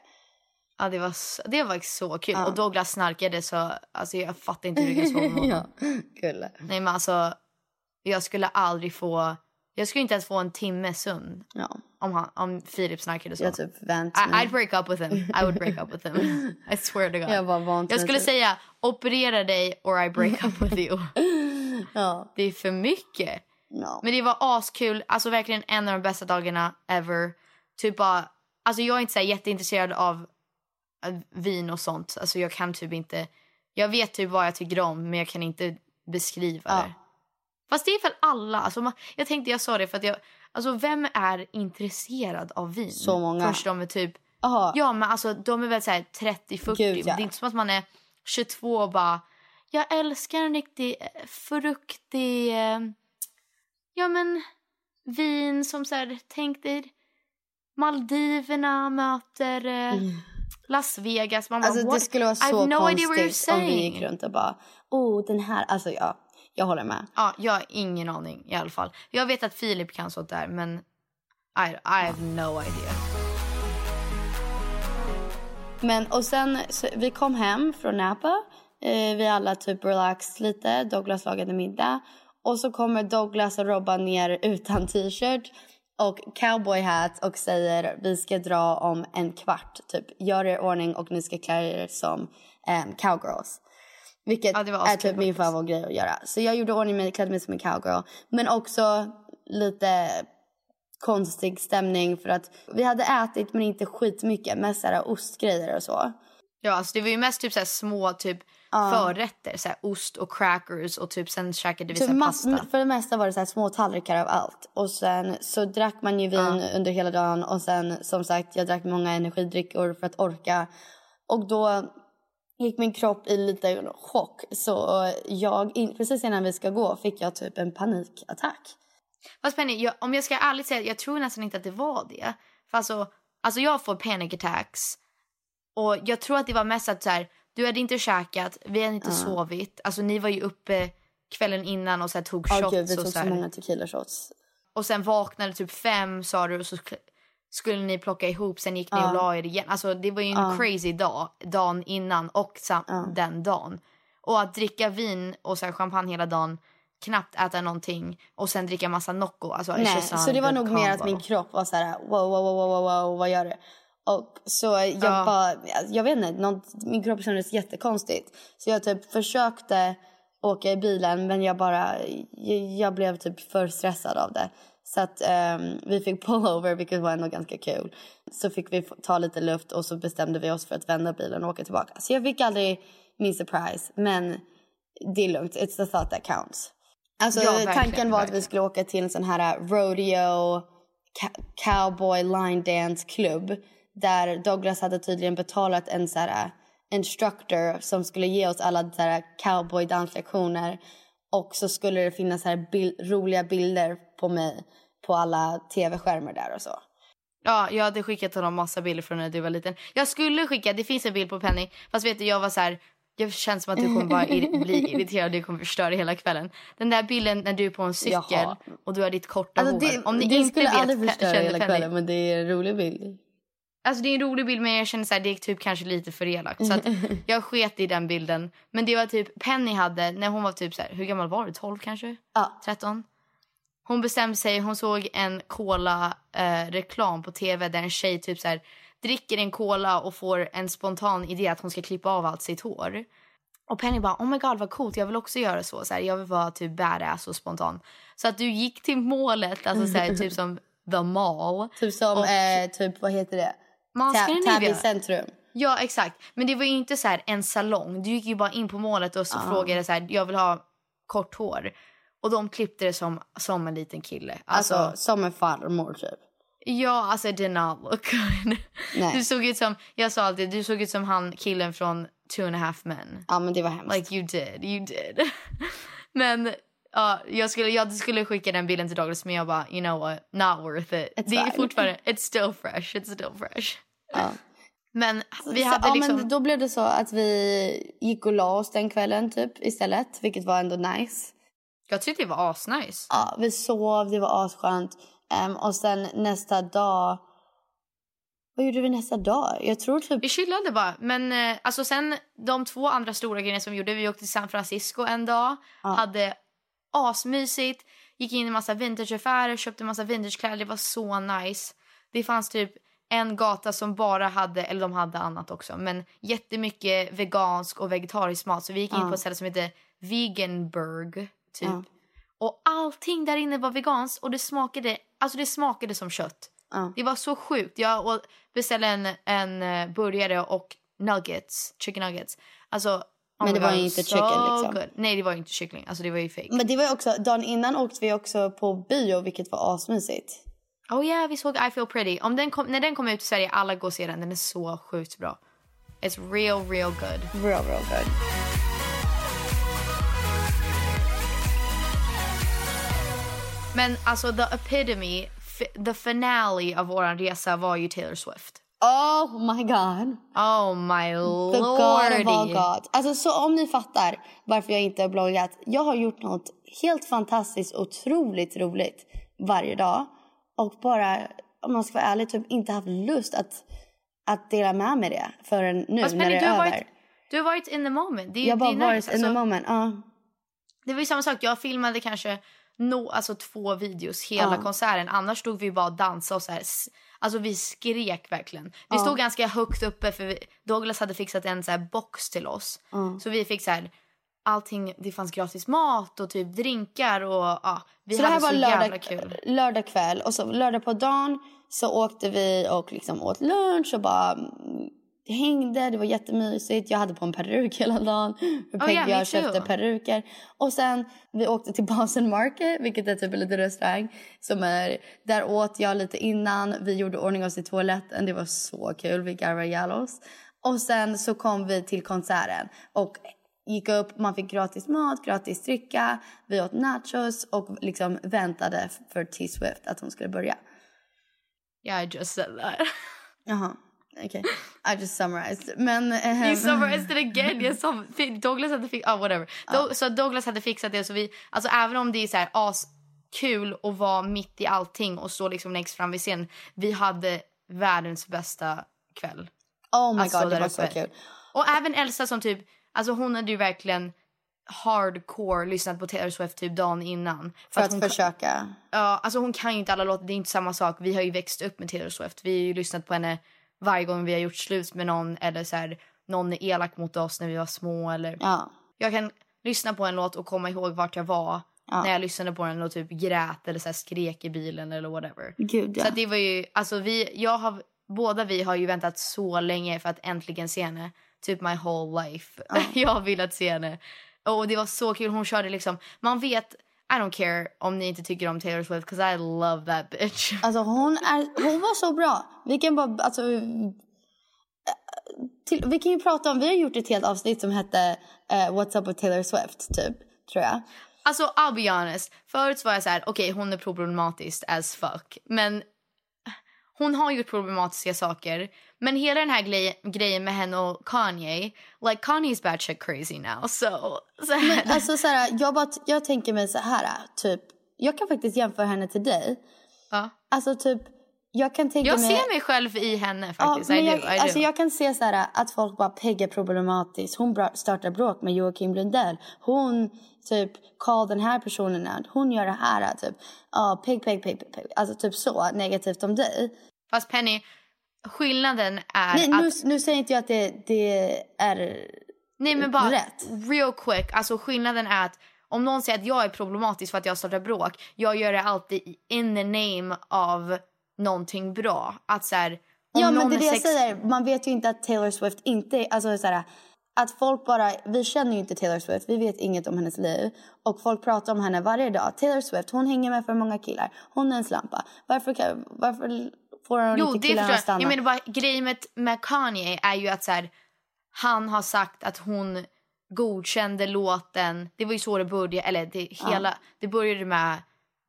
Ja, det var, så, det var så kul. Och Douglas snarkade så alltså jag fattar inte hur det kan med honom. ja, kul. Nej men alltså, jag skulle aldrig få, jag skulle inte ens få en timme sömn Ja, om, han, om Filip snarkade så. jag typ vänt I. I'd break up with him. I would break up with him. I swear to God. Jag vant Jag skulle säga operera dig or I break up with you. Ja, Det är för mycket. ja. Men det var askul. Alltså verkligen en av de bästa dagarna ever. Typ bara, alltså jag är inte så jätteintresserad av vin och sånt. Alltså jag kan typ inte, jag vet typ vad jag tycker om men jag kan inte beskriva Ja. det. Fast det är väl alla. Alltså man, jag tänkte jag sa det för att jag, alltså vem är intresserad av vin? Så många. Först de är typ, Aha. ja men alltså de är väl så här 30-40. Gud, ja. Det är inte som att man är 22 och bara, jag älskar en riktig eh, fruktig, eh, ja men vin som så här, tänk dig Maldiverna möter eh, Las Vegas. Man bara, Alltså det skulle vara så no konstigt om vi gick runt och bara oh den här, alltså ja, jag håller med. Ja, jag har ingen aning i alla fall. Jag vet att Filip kan sånt där men I, I have no idea. Men och sen, så, vi kom hem från Napa, eh, vi alla typ relaxed lite, Douglas lagade middag och så kommer Douglas och Robban ner utan t-shirt och cowboy hat och säger vi ska dra om en kvart, typ gör er ordning och ni ska klä er som um, cowgirls. Vilket Ja, är typ min favoritgrej att göra. Så jag gjorde ordning mig, klädde mig som en cowgirl. Men också lite konstig stämning för att vi hade ätit men inte skitmycket. Mest ostgrejer och så. Ja, alltså det var ju mest typ så här små typ förrätter. Så här ost och crackers och typ sen käkade vi Typ så pasta. för det mesta var det så här små tallrikar av allt. Och sen så drack man ju vin under hela dagen. Och sen som sagt, jag drack många energidrycker för att orka. Och då gick min kropp i lite chock. Så jag, precis innan vi ska gå fick jag typ en panikattack. Fast Penny, jag, om jag ska ärligt säga, jag tror nästan inte att det var det. För alltså, alltså jag får panic attacks. Och jag tror att det var mest att så här, du hade inte käkat, vi hade inte sovit. Alltså ni var ju uppe kvällen innan och så tog shots gud, vi och tog så så här. många tequila shots. Och sen vaknade typ fem sa du och så sk- skulle ni plocka ihop, sen gick ni och la er igen. Alltså det var ju en crazy dag, dagen innan och sam- den dagen. Och att dricka vin och så champagne hela dagen, knappt äta någonting och sen dricka massa Nocco. Alltså, Nej, så det var nog mer att combo. min kropp var så här wow, wow, wow, wow, wow vad gör du? Och så jag Ja. bara, jag vet inte, något, min kropp kändes jättekonstigt. Så jag typ försökte åka i bilen men jag bara, jag, jag blev typ för stressad av det. Så att um, vi fick pullover vilket var ändå ganska kul. Så fick vi ta lite luft och så bestämde vi oss för att vända bilen och åka tillbaka. Så jag fick aldrig min surprise men det är lugnt, it's the thought that counts. Alltså ja, tanken var verkligen. att vi skulle åka till en sån här rodeo cowboy line dance klubb där Douglas hade tydligen betalat en så här instructor som skulle ge oss alla så här cowboy danslektioner och så skulle det finnas så här bil roliga bilder på mig på alla tv-skärmar där och så. Ja, jag hade skickat honom massa bilder från när du var liten. Jag skulle skicka, det finns en bild på Penny, fast vet du jag var så här, jag känns som att du kommer bara bli irriterad och du kommer förstöra hela kvällen. Den där bilden när du är på en cykel Jaha. och du har ditt korta alltså, hår. Om ni det inte skulle vet, aldrig förstöra hela Penny. kvällen men det är en rolig bild. Alltså det är en rolig bild men jag känner så här, det är typ kanske lite för elakt. Så att jag sket i den bilden. Men det var typ Penny hade när hon var typ så här, hur gammal var du? 12 kanske? Ja. 13? Hon bestämde sig, hon såg en cola eh, reklam på tv där en tjej typ så här, dricker en cola och får en spontan idé att hon ska klippa av allt sitt hår. Och Penny bara, oh my god vad coolt, jag vill också göra så. så här, jag vill vara typ badass och spontan. Så att du gick till målet, alltså så här, typ som the mall. Typ som, och, eh, typ vad heter det? Täby centrum. Ja exakt, men det var ju inte så här en salong. Du gick ju bara in på målet och så uh. frågade så här, jag vill ha kort hår. Och de klippte det som, som en liten kille. Alltså, alltså som en farmor typ. Ja, alltså it did not look good. Nej. Du såg ut som, jag sa alltid, du såg ut som han killen från Two and a half men. Ja men det var hemskt. Like you did, you did. men ja, jag, skulle, jag skulle skicka den bilden till Douglas men jag bara, you know what, not worth it. It's det är fortfarande, it's still fresh, it's still fresh. Ja. Men vi hade så, liksom... Ja, men då blev det så att vi gick och la oss den kvällen typ istället, vilket var ändå nice. Jag tyckte det var asnice. Ja, vi sov, det var asskönt. Um, och sen nästa dag... Vad gjorde vi nästa dag? Jag tror typ... Vi chillade bara. Men eh, alltså sen de två andra stora grejerna som vi gjorde. Vi åkte till San Francisco en dag. Ja. Hade asmysigt. Gick in i massa vintageaffärer, köpte massa vintagekläder. Det var så nice. Det fanns typ en gata som bara hade, eller de hade annat också, men jättemycket vegansk och vegetarisk mat. Så vi gick in på ett ställe som heter Veganburg, typ. Ja. Och allting där inne var veganskt och det smakade, alltså det smakade som kött. Ja. Det var så sjukt. Jag beställde en, en eh, burgare och nuggets, chicken nuggets. Alltså, oh men det var inte so chicken liksom. Good. Nej det var inte kyckling, alltså det var ju fake. Men det var också, dagen innan åkte vi också på bio vilket var asmysigt. Oh yeah, vi såg I feel pretty. Om den kom, när den kommer ut i Sverige, alla går och ser den. Den är så sjukt bra. It's real, real good. Real, real good. Men alltså the epitome, the finale av vår resa var ju Taylor Swift. Oh my god. Oh my lord. The god of all gods. Alltså så om ni fattar varför jag inte har bloggat. Jag har gjort något helt fantastiskt, otroligt roligt varje dag. Och bara, om man ska vara ärlig, typ inte haft lust att, att dela med mig det förrän nu Fast, när det är över. Varit, du har varit in the moment. Det, jag har bara varit nice. in alltså, the moment, ja. Det var ju samma sak, jag filmade kanske no, alltså två videos hela ja. konserten. Annars stod vi bara och dansade och så här, Alltså vi skrek verkligen. Vi ja. stod ganska högt uppe för vi, Douglas hade fixat en så box till oss. Ja. Så vi fick så här allting, det fanns gratis mat och typ drinkar och ja, vi så hade det här så var lördag, kul. lördag kväll och så lördag på dagen så åkte vi och liksom åt lunch och bara hängde, det var jättemysigt. Jag hade på en peruk hela dagen. För oh, och jag köpte peruker. Och sen vi åkte till Basen Market, vilket är typ en liten restaurang. Som är, där åt jag lite innan. Vi gjorde ordning oss i toaletten. Det var så kul. Vi garvade ihjäl oss. Och sen så kom vi till konserten. Och gick upp, man fick gratis mat, gratis dricka. Vi åt nachos och liksom väntade för T-Swift att hon skulle börja. Yeah, I just said that. Jaha. Okay, I just summarized. Men, um... You summarized it again. Jag som, Douglas hade fixat, oh, whatever. Ja. så Douglas hade fixat det så vi, alltså även om det är så här as kul att vara mitt i allting och stå liksom längst fram vid scen. Vi hade världens bästa kväll. Oh my alltså, god, det var så kul. Och även Elsa som typ, alltså hon hade ju verkligen hardcore lyssnat på Taylor Swift typ dagen innan. För, att, att försöka? Ja, alltså hon kan ju inte alla låtar, det är inte samma sak. Vi har ju växt upp med Taylor Swift. Vi har ju lyssnat på henne varje gång vi har gjort slut med någon eller så här, någon är elak mot oss när vi var små. Eller... Ja. Jag kan lyssna på en låt och komma ihåg vart jag var Ja. när jag lyssnade på den och typ grät eller så här skrek i bilen eller whatever. Gud ja. Så det var ju, alltså vi, jag har, båda vi har ju väntat så länge för att äntligen se henne. Typ my whole life. jag har velat se henne. Och det var så kul, hon körde liksom, man vet, I don't care om ni inte tycker om Taylor Swift 'cause I love that bitch. Alltså hon, är, hon var så bra. Vi kan bara, alltså, till, vi kan ju prata om, vi har gjort ett helt avsnitt som hette eh, What's up with Taylor Swift typ, tror jag. Alltså I'll be honest, förut var jag så här, okej hon är problematisk as fuck. Men hon har gjort problematiska saker. Men hela den här grej, grejen med henne och Kanye, like Kanye's batshit crazy now. So, så. Men alltså så här, jag, bara, jag tänker mig så här, typ, jag kan faktiskt jämföra henne till dig. Ja. Alltså typ, jag kan tänka Jag mig... ser mig själv i henne Ja, faktiskt. men I do, jag, do. alltså jag kan se så här, att folk bara Peg är problematisk. Hon startar bråk med Joakim Lundell. Hon typ call den här personen out. Hon gör det här typ. Ja, Peg, Peg, Peg, Peg, Peg. Alltså typ så negativt om dig. Fast Penny, skillnaden är Nej, att... nu, nu säger inte jag att det, det är Nej men bara rätt. real quick. Alltså skillnaden är att om någon säger att jag är problematisk för att jag startar bråk. Jag gör det alltid in the name av någonting bra. Att så här, om Ja, men det är det jag sex- säger. Man vet ju inte att Taylor Swift inte. Alltså så här, att folk bara... Vi känner ju inte Taylor Swift. Vi vet inget om hennes liv. Och folk pratar om henne varje dag. Taylor Swift, hon hänger med för många killar. Hon är en slampa. Varför, kan, varför får hon Jo, inte det förstår jag. stanna? Jag menar bara grejen med, med Kanye är ju att så här, han har sagt att hon godkände låten. Det var ju så det började. Eller det, hela, det började med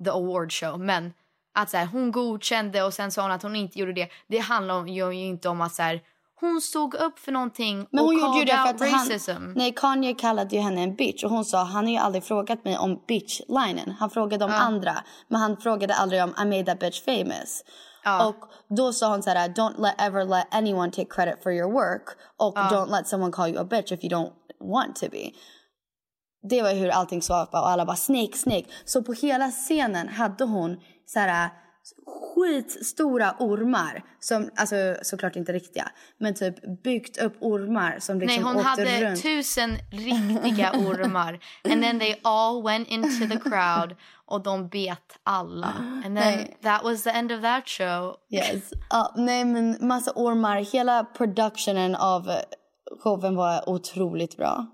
the award show. Men att så här, hon godkände och sen sa hon att hon inte gjorde det. Det handlar ju inte om att så här, hon stod upp för någonting Men hon och gjorde ju det för att racism. han, nej, Kanye kallade ju henne en bitch och hon sa han har ju aldrig frågat mig om bitch-linen. Han frågade om andra, men han frågade aldrig om I made that bitch famous. Och då sa hon så här, don't let, ever let anyone take credit for your work och don't let someone call you a bitch if you don't want to be. Det var hur allting skapade och alla bara snake, snake. Så på hela scenen hade hon så här skitstora ormar som, alltså såklart inte riktiga, men typ byggt upp ormar som Nej, liksom hon åkte hade runt. tusen riktiga ormar. And then they all went into the crowd och de bet alla. And then Nej. that was the end of that show. Yes. Ja, nej men massa ormar. Hela productionen av showen var otroligt bra.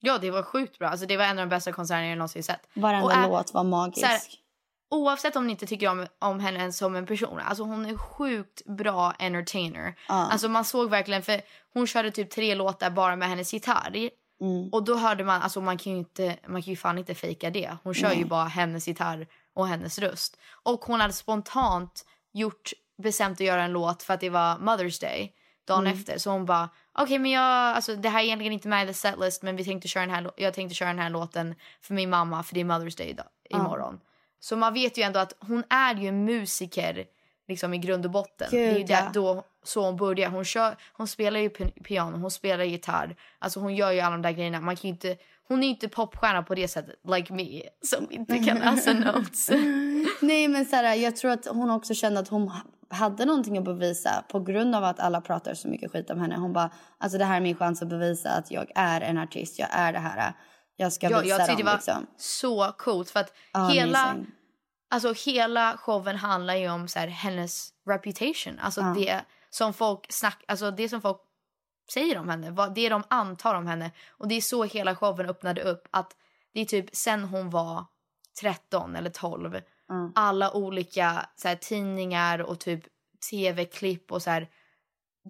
Ja, det var sjukt bra. Alltså, det var en av de bästa konserterna jag någonsin sett. Varenda Och låt var magisk. Oavsett om ni inte tycker om, om henne som en person. Alltså hon är sjukt bra entertainer. Alltså man såg verkligen, för hon körde typ tre låtar bara med hennes gitarr. Och då hörde man, alltså man kan ju, inte, man kan ju fan inte fejka det. Hon kör ju bara hennes gitarr och hennes röst. Och hon hade spontant gjort, bestämt att göra en låt för att det var Mother's Day dagen efter. Så hon bara, okej men jag, alltså det här är egentligen inte med i the setlist men vi tänkte köra den här, jag tänkte köra den här låten för min mamma för det är Mother's Day idag, imorgon. Så man vet ju ändå att hon är ju musiker liksom i grund och botten. Gud, det är ju där, ja. då så hon börjar. Hon, kör, hon spelar ju pi- piano, hon spelar gitarr. Alltså hon gör ju alla de där grejerna. Man kan inte, hon är ju inte popstjärna på det sättet, like me, som inte kan läsa notes. Nej men här, jag tror att hon också kände att hon ha- hade någonting att bevisa på grund av att alla pratar så mycket skit om henne. Hon bara, alltså det här är min chans att bevisa att jag är en artist, jag är det här. Jag ska Ja, visa jag dem det var liksom. så coolt för att Ja, hela, amazing. alltså, hela showen handlar ju om så här, hennes reputation. Alltså det som folk snack, alltså det som folk säger om henne, vad, det de antar om henne. Och det är så hela showen öppnade upp att det är typ sen hon var 13 eller 12 alla olika så här, tidningar och typ tv-klipp och så här,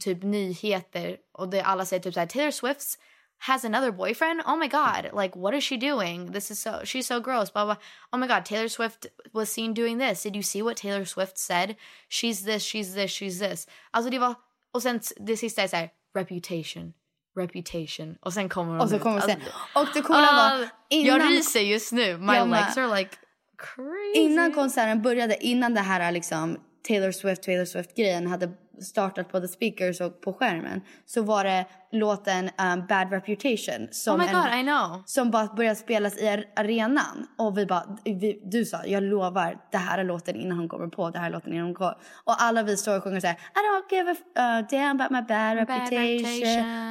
typ nyheter och det alla säger typ så här Taylor Swift's has another boyfriend. Oh my god, like what is she doing? This is so she's so gross. Blah blah. Oh my god, Taylor Swift was seen doing this. Did you see what Taylor Swift said? She's this, she's this, she's this. Alltså det var och sen det sista är så här reputation, reputation och sen kommer hon Och så ut. kommer sen. Och det coola var jag innan, ryser just nu. My Jag med. legs are like crazy. innan konserten började, innan det här liksom Taylor Swift, Taylor Swift grejen hade startat på the speakers och på skärmen så var det låten um, Bad Reputation som, Oh en- god, know. som bara började spelas i ar- arenan. Och vi bara, vi, du sa, jag lovar, det här är låten innan hon kommer på, det här är låten innan hon går. Och alla vi står och sjunger såhär, I don't give a uh, damn about my bad, reputation.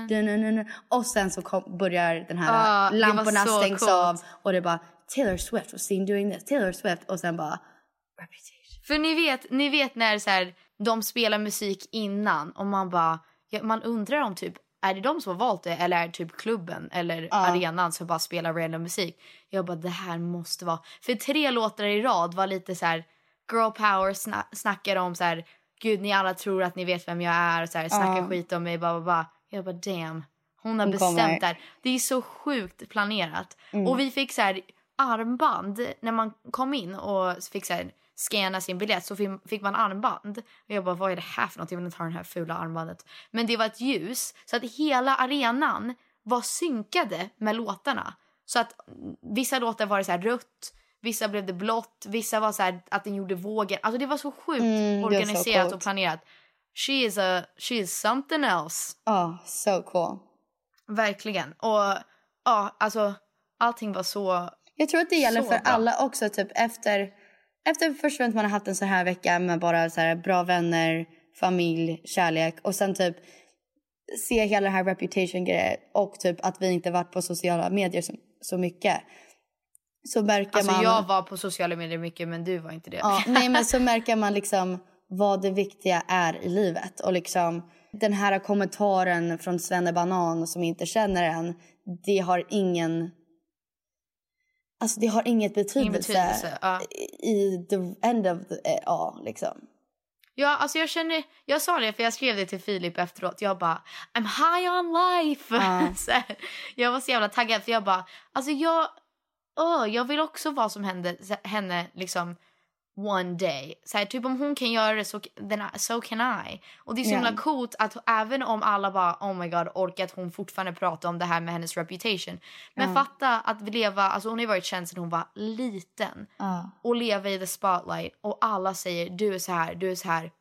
reputation. Och sen så kom, börjar den här, var lamporna så stängs coolt. av och det bara, Taylor Swift was seen doing this, Taylor Swift. Och sen bara, reputation. För ni vet, ni vet när så här, de spelar musik innan och man bara, ja, man undrar om typ är det de som har valt det eller är det typ klubben eller arenan som bara spelar random musik? Jag bara det här måste vara. För tre låtar i rad var lite så här girl power sna snackar om så här gud ni alla tror att ni vet vem jag är och så här snackar skit om mig bara, bara, bara. Jag bara damn. Hon har Hon bestämt kommer. det här. Det är så sjukt planerat. Och vi fick så här armband när man kom in och fick så här scanna sin biljett så fick- man armband. Och jag bara, vad är det här för något? Jag vill inte ha det här fula armbandet. Men det var ett ljus så att hela arenan var synkade med låtarna. Så att vissa låtar var det så här rött, vissa blev det blått, vissa var så här att den gjorde vågor. Alltså det var så sjukt Mm, så organiserat coolt. och planerat. She is a, she is something else. Ja, so cool. Verkligen. Och ja, alltså allting var så... Jag tror att det gäller Så för bra. alla också. Typ efter, efter först man har haft en så här vecka med bara så här bra vänner, familj, kärlek och sen typ se hela det här reputation grejen och typ att vi inte varit på sociala medier så, så mycket. Så märker Alltså man... jag var på sociala medier mycket men du var inte det. Ja, nej, men så märker man liksom vad det viktiga är i livet. Och liksom den här kommentaren från Svenne Banan som inte känner en, det har ingen... Alltså det har inget betydelse, Ingen betydelse, ja. i the end of the... eh, Ja, liksom. Ja, alltså jag känner, jag sa det för jag skrev det till Filip efteråt. Jag bara, I'm high on life. Ja. här, jag var så jävla taggad för jag bara, alltså jag, åh, jag vill också vara som hände, henne liksom one day. Så här, typ om hon kan göra det så, then I, so can I. Och det är så Ja. himla coolt att även om alla bara oh my god orkar att hon fortfarande pratar om det här med hennes reputation. Men fatta att leva, alltså hon har varit känd sedan hon var liten. Ja. och leva i the spotlight och alla säger du är så här, du är så här.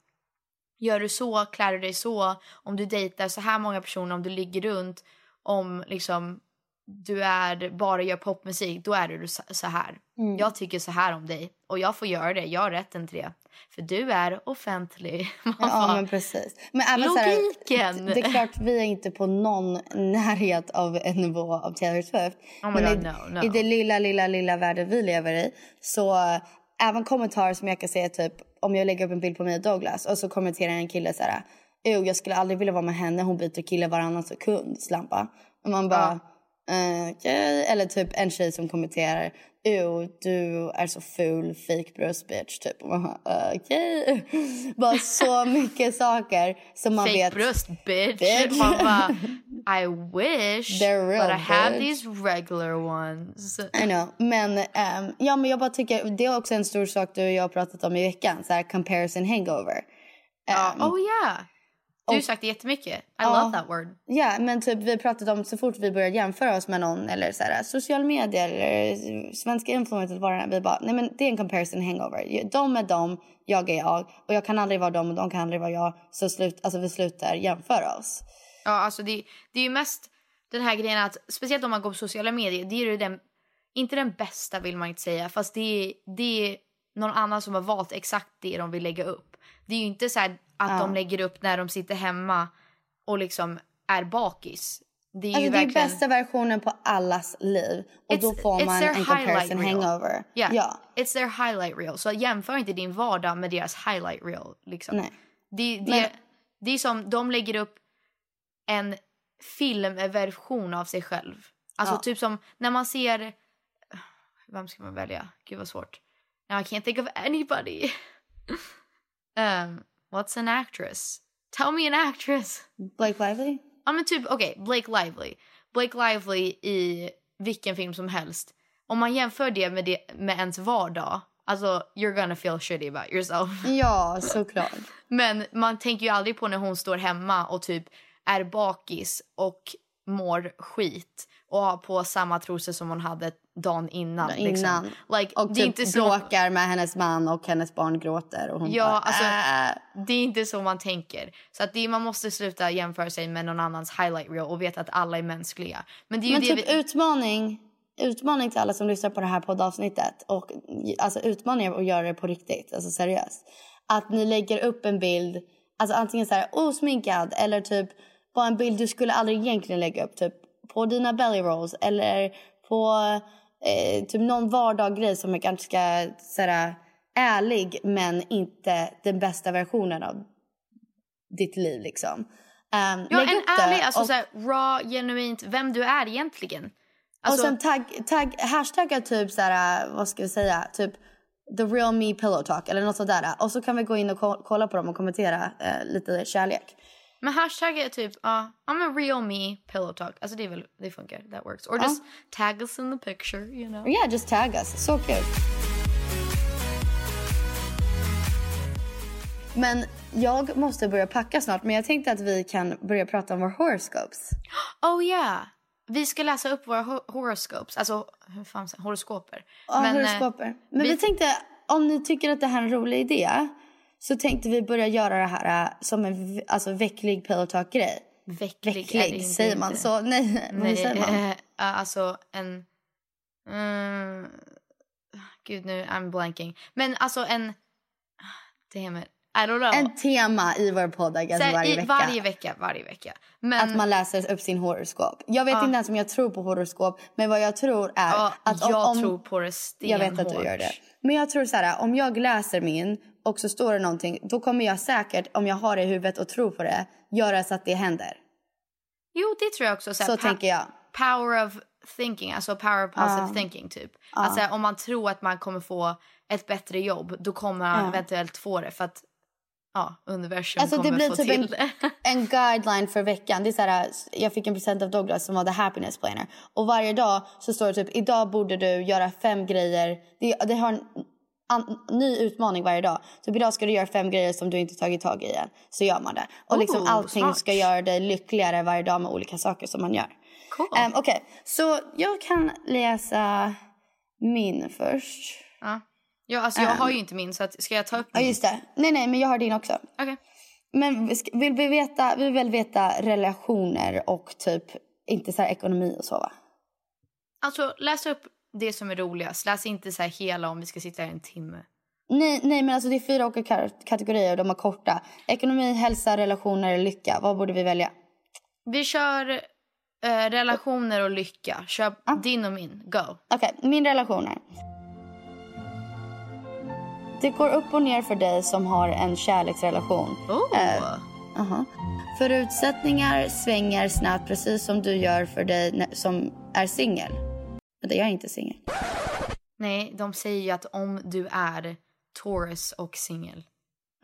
Gör du så, klär du dig så, om du dejtar så här många personer, om du ligger runt, om liksom du är bara gör popmusik, då är du så här. Jag tycker så här om dig och jag får göra det, jag har rätten till det. För du är offentlig. Man Ja, bara, men precis. Men även så här, Logiken! det är klart, vi är inte på någon närhet av en nivå av Taylor Swift. Oh men God, i, no, no. i det lilla, lilla, lilla världen vi lever i så även kommentarer som jag kan säga typ om jag lägger upp en bild på mig och Douglas och så kommenterar en kille så här "Ew, jag skulle aldrig vilja vara med henne, hon byter kille varannan sekund, slampa. Och man bara, okej. Eller typ en tjej som kommenterar, Ew, du är så ful, fake bröst bitch, typ. Bara, "Eh, okej. Bara så mycket saker som man Fake vet. bröst bitch. Bitch. Man bara, I wish They're real, but I have bitch. these regular ones. I know. Men, ehm, ja, men jag bara tycker, det är också en stor sak du och jag har pratat om i veckan, så här comparison hangover. Ehm, oh yeah. Du har sagt det jättemycket. I Ja. love that word. Ja, men typ vi pratat om så fort vi börjar jämföra oss med någon eller så här, social medier eller svenska influencers bara vi bara nej men det är en comparison hangover. De är de, jag är jag och jag kan aldrig vara dem och de kan aldrig vara jag så slut, alltså vi slutar jämföra oss. Ja, alltså det, det är ju mest den här grejen att speciellt om man går på sociala medier, det är ju den, inte den bästa vill man inte säga, fast det är, det är någon annan som har valt exakt det de vill lägga upp. Det är ju inte så här att de lägger upp när de sitter hemma och liksom är bakis. Det är Alltså ju det är verkligen... bästa versionen på allas liv och då It's- får it's man en comparison reel. hangover. Yeah. Ja. It's their highlight reel. Så jämför inte din vardag med deras highlight reel. Liksom. Nej. Det, det, Men- det är som de lägger upp en filmversion av sig själv. Alltså Ja. typ som när man ser... Vem ska man välja? Gud vad svårt. Now I can't think of anybody. um, what's an actress? Tell me an actress. Blake Lively? Ja men typ, okej, Blake Lively. Blake Lively i vilken film som helst. Om man jämför det med, det med ens vardag, alltså you're gonna feel shitty about yourself. Ja, såklart. Men man tänker ju aldrig på när hon står hemma och typ är bakis och mår skit och ha på samma trosor som hon hade dagen innan. Innan. Liksom. Like, och det är typ inte så... bråkar med hennes man och hennes barn gråter. Och hon Ja, bara, alltså, äh. det är inte så man tänker. Så att det, man måste sluta jämföra sig med någon annans highlight reel och veta att alla är mänskliga. Men det är ju Men det typ vi... utmaning, utmaning till alla som lyssnar på det här poddavsnittet. Och alltså utmaning är att göra det på riktigt, alltså seriöst. Att ni lägger upp en bild, alltså antingen så här osminkad eller typ bara en bild du skulle aldrig egentligen lägga upp. Typ på dina belly rolls eller på eh, typ någon vardagsgrej som är ganska så här, ärlig men inte den bästa versionen av ditt liv liksom. Um, Ja, en ärlig, alltså och- så här, raw, genuint, vem du är egentligen. Alltså, och sen tagg, tagg, hashtagga typ så här, vad ska vi säga, typ the real me pillow talk eller något sådär. Och så kan vi gå in och ko- kolla på dem och kommentera eh, lite kärlek. Men hashtag är typ, ja, I'm a real me pillow talk. Alltså det, är väl, det funkar, that works. Or just tag us in the picture, you know. Yeah, just tag us. Så kul. Men jag måste börja packa snart. Men jag tänkte att vi kan börja prata om våra horoscopes. Oh yeah! Vi ska läsa upp våra ho- horoscopes, alltså hur fan säger horoskoper. Ja, Men, eh, horoskoper. Men vi... vi- tänkte, om ni tycker att det här är en rolig idé så tänkte vi börja göra det här eh, som en alltså, vecklig pillow talk-grej. Vecklig, Vecklig, säger man så? Nej, Nej, säger man? eh, alltså en... Mm, gud, nu I'm blanking. Men alltså en... Damn it. I don't know. En tema i vår podd I guess, Så här, varje i, vecka. Varje vecka, varje vecka. Men, Att man läser upp sin horoskop. Jag vet Ja. inte ens om jag tror på horoskop. Men vad jag tror är ja, att om, jag om, tror på det Jag stenhårt. vet att du gör det. Men jag tror så här, om jag läser min och så står det någonting. Då kommer jag säkert, om jag har det i huvudet och tror på det, göra så att det händer. Jo, det tror jag också. Så, Så tänker jag. Power of thinking, alltså power of positive Ja. thinking typ. Alltså om man tror att man kommer få ett bättre jobb, då kommer man Ja. eventuellt få det för att ja, universum Alltså det kommer blir få typ till en, det. en guideline för veckan. Det är så här, jag fick en present av Douglas som var the happiness planner. Och varje dag så står det typ idag borde du göra fem grejer. Det, det har an, ny utmaning varje dag. Så idag ska du göra fem grejer som du inte tagit tag i än. Så gör man det. Och liksom Oh, allting smart. ska göra dig lyckligare varje dag med olika saker som man gör. Cool. Um, Okej, så jag kan läsa min först. ja. ja, alltså jag Ehm. har ju inte min så att, ska jag ta upp Ja min? just det. Nej nej men jag har din också. Okej. Men vill vi veta, vi vill veta relationer och typ inte så här ekonomi och så va? Alltså läs upp det som är roligast. Läs inte så hela om vi ska sitta här en timme. Nej, nej men alltså det är fyra olika ka- kategorier och de är korta. Ekonomi, hälsa, relationer, lycka. Vad borde vi välja? Vi kör eh, relationer och lycka. Kör din och min. Go. Okej, min relationer. Det går upp och ner för dig som har en kärleksrelation. Oh. Eh, Aha. Förutsättningar svänger snabbt precis som du gör för dig som är singel. Men jag är inte singel. Nej, de säger ju att om du är Taurus och singel.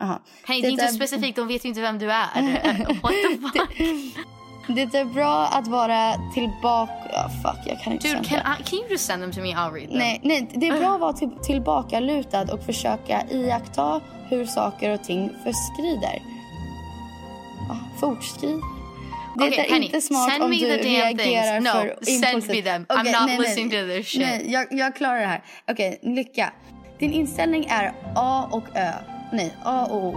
Aha. Hej, det är inte är- specifikt. De vet ju inte vem du är. What the fuck? Det är bra att vara tillbaka... Ja, fuck, jag kan inte Dude, can. I, can you just send them to me? I'll read them. Nej, nej, det är bra att vara till, tillbakalutad och försöka iaktta hur saker och ting förskrider. Ah, fortskrid. Det Okej, är honey, inte smart send om me du reagerar. No, för send me impulsivt. them. I'm Okej, not nej, listening nej. to this shit. Nej, jag, jag klarar det här. Okej, lycka. Din inställning är A och Ö. Nej, A och O.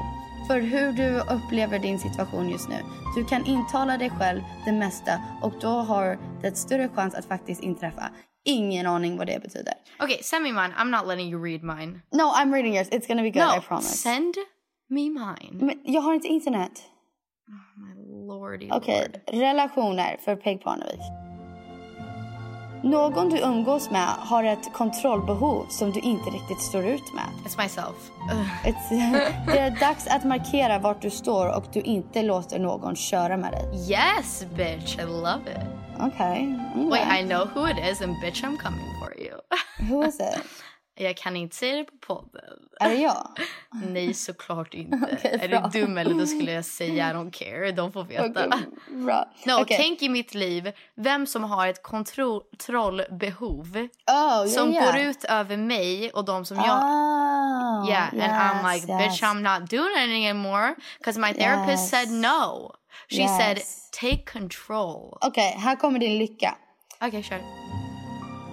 För hur du upplever din situation just nu. Du kan intala dig själv det mesta och då har det större chans att faktiskt inträffa. Ingen aning vad det betyder. Okay, send me mine. I'm not letting you read mine. No, I'm reading yours. It's gonna be good, I No, promise. send me mine. Men jag har inte internet. My lordy Okej, lord. relationer för Peg Parnevik. Någon du umgås med har ett kontrollbehov som du inte riktigt står ut med. It's myself. It's, det är dags att markera vart du står och du inte låter någon köra med dig. Yes, bitch. I love it. Okej. Okay. Wait, I know who it is and bitch I'm coming for you. Who is it? Jag kan inte säga det på podden. Är det jag? Nej, såklart inte. Okej, är du dum eller då skulle jag säga I don't care. De får veta. Bra. No, Okej. tänk i mitt liv vem som har ett kontrollbehov Oh, som yeah, yeah. går ut över mig och de som jag... Oh, Yeah, and I'm yes, like, yes. bitch, I'm not doing it anymore. Because my therapist Yes. said no. She Yes. said, take control. Okej, här kommer din lycka. Okej, kör.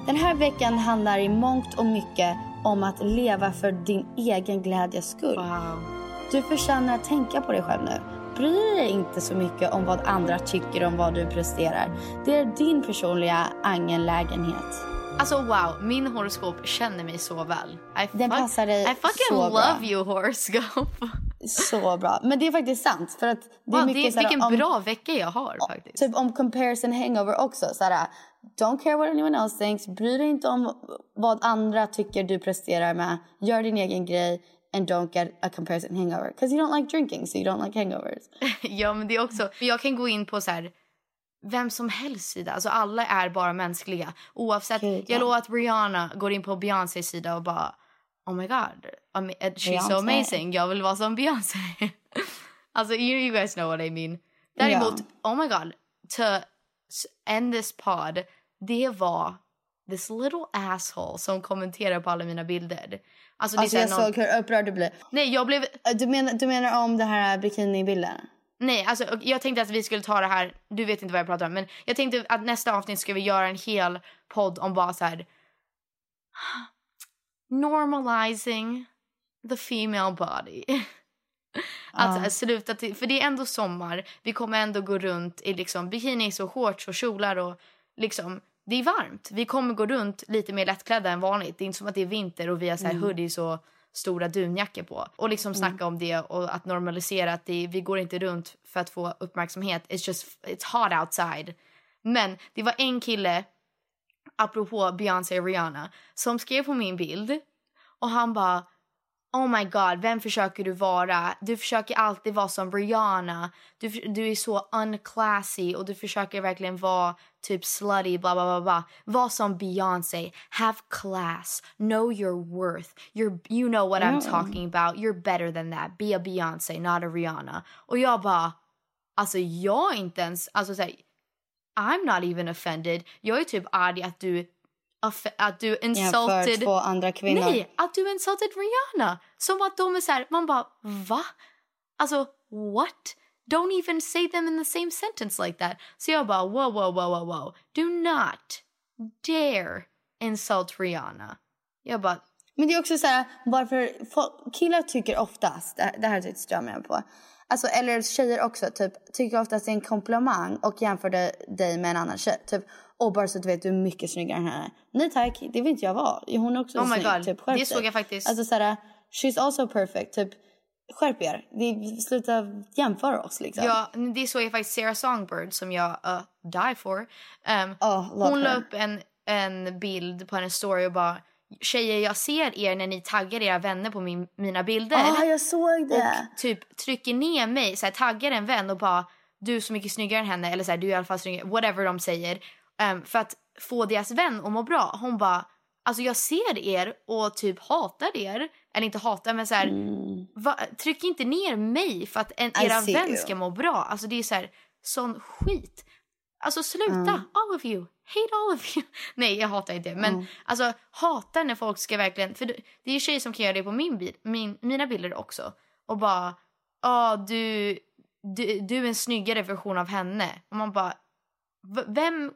Den här veckan handlar i mångt och mycket om att leva för din egen glädjes skull. Wow. Du förtjänar att tänka på dig själv nu. Bry dig inte så mycket om vad andra tycker om vad du presterar. Det är din personliga angelägenhet. Alltså wow, min horoskop känner mig så väl. I Den passar dig I fucking så love bra. you horoscope. Så bra. Men det är faktiskt sant. För att det är Wow, mycket det, så här vilken om, bra vecka jag har faktiskt. Typ om comparison hangover också. Så här, don't care what anyone else thinks. Bry dig inte om vad andra tycker du presterar med. Gör din egen grej. And don't get a comparison hangover. Because you don't like drinking so you don't like hangovers. Ja, men det är också... Jag kan gå in på så här... Vem som helst sida. Alltså alla är bara mänskliga. Oavsett. Ja. Jag lovar att Rihanna går in på Beyoncés sida och bara... Oh my god. eh, She's so Beyoncé. amazing. Jag vill vara som Beyoncé. alltså you, you guys know what I mean. Däremot, oh my god. To end this pod. Det var this little asshole som kommenterar på alla mina bilder. Alltså, Alltså så jag någon- såg hur upprörd du blev. Nej, jag blev... Du menar, du menar om det här bikinibilden? Nej, alltså jag tänkte att vi skulle ta det här, du vet inte vad jag pratar om, men jag tänkte att nästa avsnitt ska vi göra en hel podd om bara så här normalizing the female body. Att så här, sluta till, för det är ändå sommar, vi kommer ändå gå runt i liksom bikinis och shorts och kjolar och liksom det är varmt. Vi kommer gå runt lite mer lättklädda än vanligt. Det är inte som att det är vinter och vi har så här hoodies och stora dunjackor på. Och liksom snacka om det och att normalisera att det, vi går inte runt för att få uppmärksamhet. It's just, it's hot outside. Men det var en kille, apropå Beyoncé och Rihanna, som skrev på min bild och han bara Oh my god, vem försöker du vara? Du försöker alltid vara som Rihanna. Du, du är så unclassy och du försöker verkligen vara typ slutty, bla bla bla bla. Var som Beyoncé. Have class. Know your worth. You're, you know what I'm talking about. You're better than that. Be a Beyoncé, not a Rihanna. Och jag bara, alltså jag är inte ens, alltså såhär, I'm not even offended. Jag är typ arg att du, att du Jämför insulted två andra kvinnor. Nej, att du insulted Rihanna. Som att de är så här, man bara va? Alltså what? Don't even say them in the same sentence like that. Så jag bara wow, wow, wow, wow, wow. Do not dare insult Rihanna. Jag bara, Men det är också så här, varför folk, killar tycker oftast, det här, typ stör mig på. Alltså, eller tjejer också, typ, tycker oftast det är en komplimang och jämför dig- dig med en annan tjej. Typ, och bara så att du vet, du är mycket snyggare än henne. Nej tack, det vill inte jag vara. Hon är också Oh snygg. Typ, skärp det såg jag faktiskt. Alltså så här, she's also perfect. Typ, skärp er. Det, sluta jämföra oss liksom. ja, det såg jag faktiskt Sarah Songbird som jag uh, die for. Um, Oh, hon la upp en, en bild på hennes story och bara Tjejer, jag ser er när ni taggar era vänner på min, mina bilder. Ja, jag såg det. och typ trycker ner mig, så här, taggar en vän och bara du är så mycket snyggare än henne eller så här, du är i alla fall snyggare, whatever de säger. Ehm, för att få deras vän att må bra. Hon bara, alltså jag ser er och typ hatar er. Eller inte hatar men så här, va, tryck inte ner mig för att en, Mm. Era vän you. ska må bra. Alltså det är så här, sån skit. Alltså sluta, Mm. all of you. Hate all of you. Nej, jag hatar inte. Men Mm. alltså hatar när folk ska verkligen... För det är ju tjejer som kan göra det på min bil, min, mina bilder också. Och bara, ja du, du, du är en snyggare version av henne. Och man bara, vem,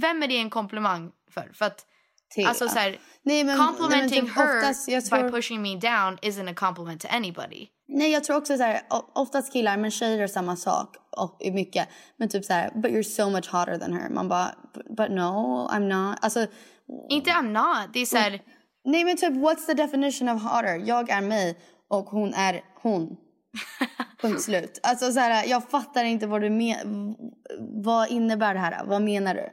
vem är det en komplimang för? För att, Till, alltså så här, Nej, men, complimenting nej, typ her oftast, jag by tror, pushing me down isn't a compliment to anybody. Nej, jag tror också så här, oftast killar, men tjejer är samma sak och i mycket. Men typ så här, but you're so much hotter than her. Man bara, but, but no, I'm not. Alltså, Inte I'm not. Det är så här, nej men typ, what's the definition of hotter? Jag är mig och hon är hon. Punkt slut. Alltså så här, jag fattar inte vad du menar. Vad innebär det här? Vad menar du?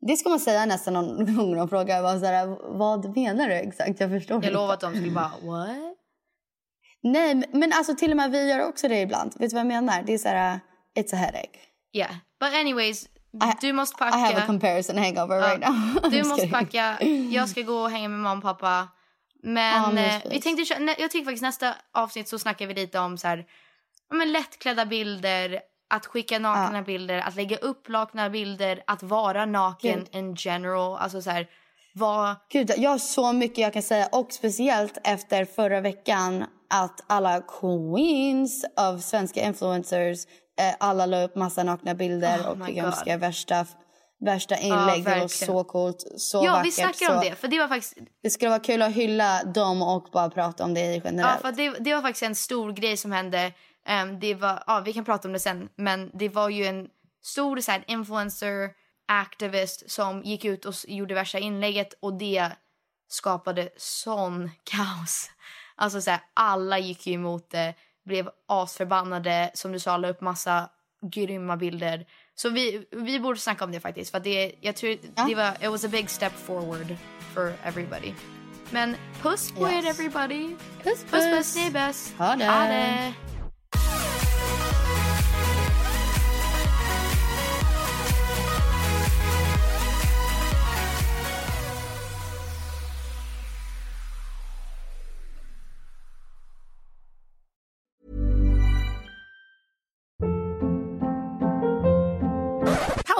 Det ska man säga nästan någon gång de frågar. Bara så här, vad menar du exakt? Jag förstår jag lovar att de skulle bara, what? Nej, men- alltså till och med vi gör också det ibland. Vet du vad jag menar? Det är så här, it's a headache. Yeah. But anyways, du måste I have a packa. comparison hangover right now. Du måste packa. Jag ska gå och hänga med mamma och pappa. Men men fint. vi tänkte, jag tycker faktiskt nästa avsnitt så snackar vi lite om så här, men lättklädda bilder, att skicka nakna bilder, att lägga upp nakna bilder, att vara naken Gud. in general. Alltså så här, vad... Gud, jag har så mycket jag kan säga. Och speciellt efter förra veckan att alla queens av svenska influencers eh, alla la upp massa nakna bilder Oh och fick värsta värsta inlägg. det var så coolt, så ja, vackert. vi snackar så... om det. För det var faktiskt... Det skulle vara kul att hylla dem och bara prata om det generellt. Ja, för det, det var faktiskt en stor grej som hände. Um, det var, ja, vi kan prata om det sen, men det var ju en stor så här, influencer, activist som gick ut och gjorde värsta inlägget och det skapade sån kaos. Alltså så här, alla gick ju emot det, blev asförbannade, som du sa, la upp massa grymma bilder. Så vi, vi borde snacka om det faktiskt. För det, jag tror ja. det var, it was a big step forward for everybody. Men puss på yes. er everybody. Puss puss. Puss puss, ni är bäst. Ha det. Ha det.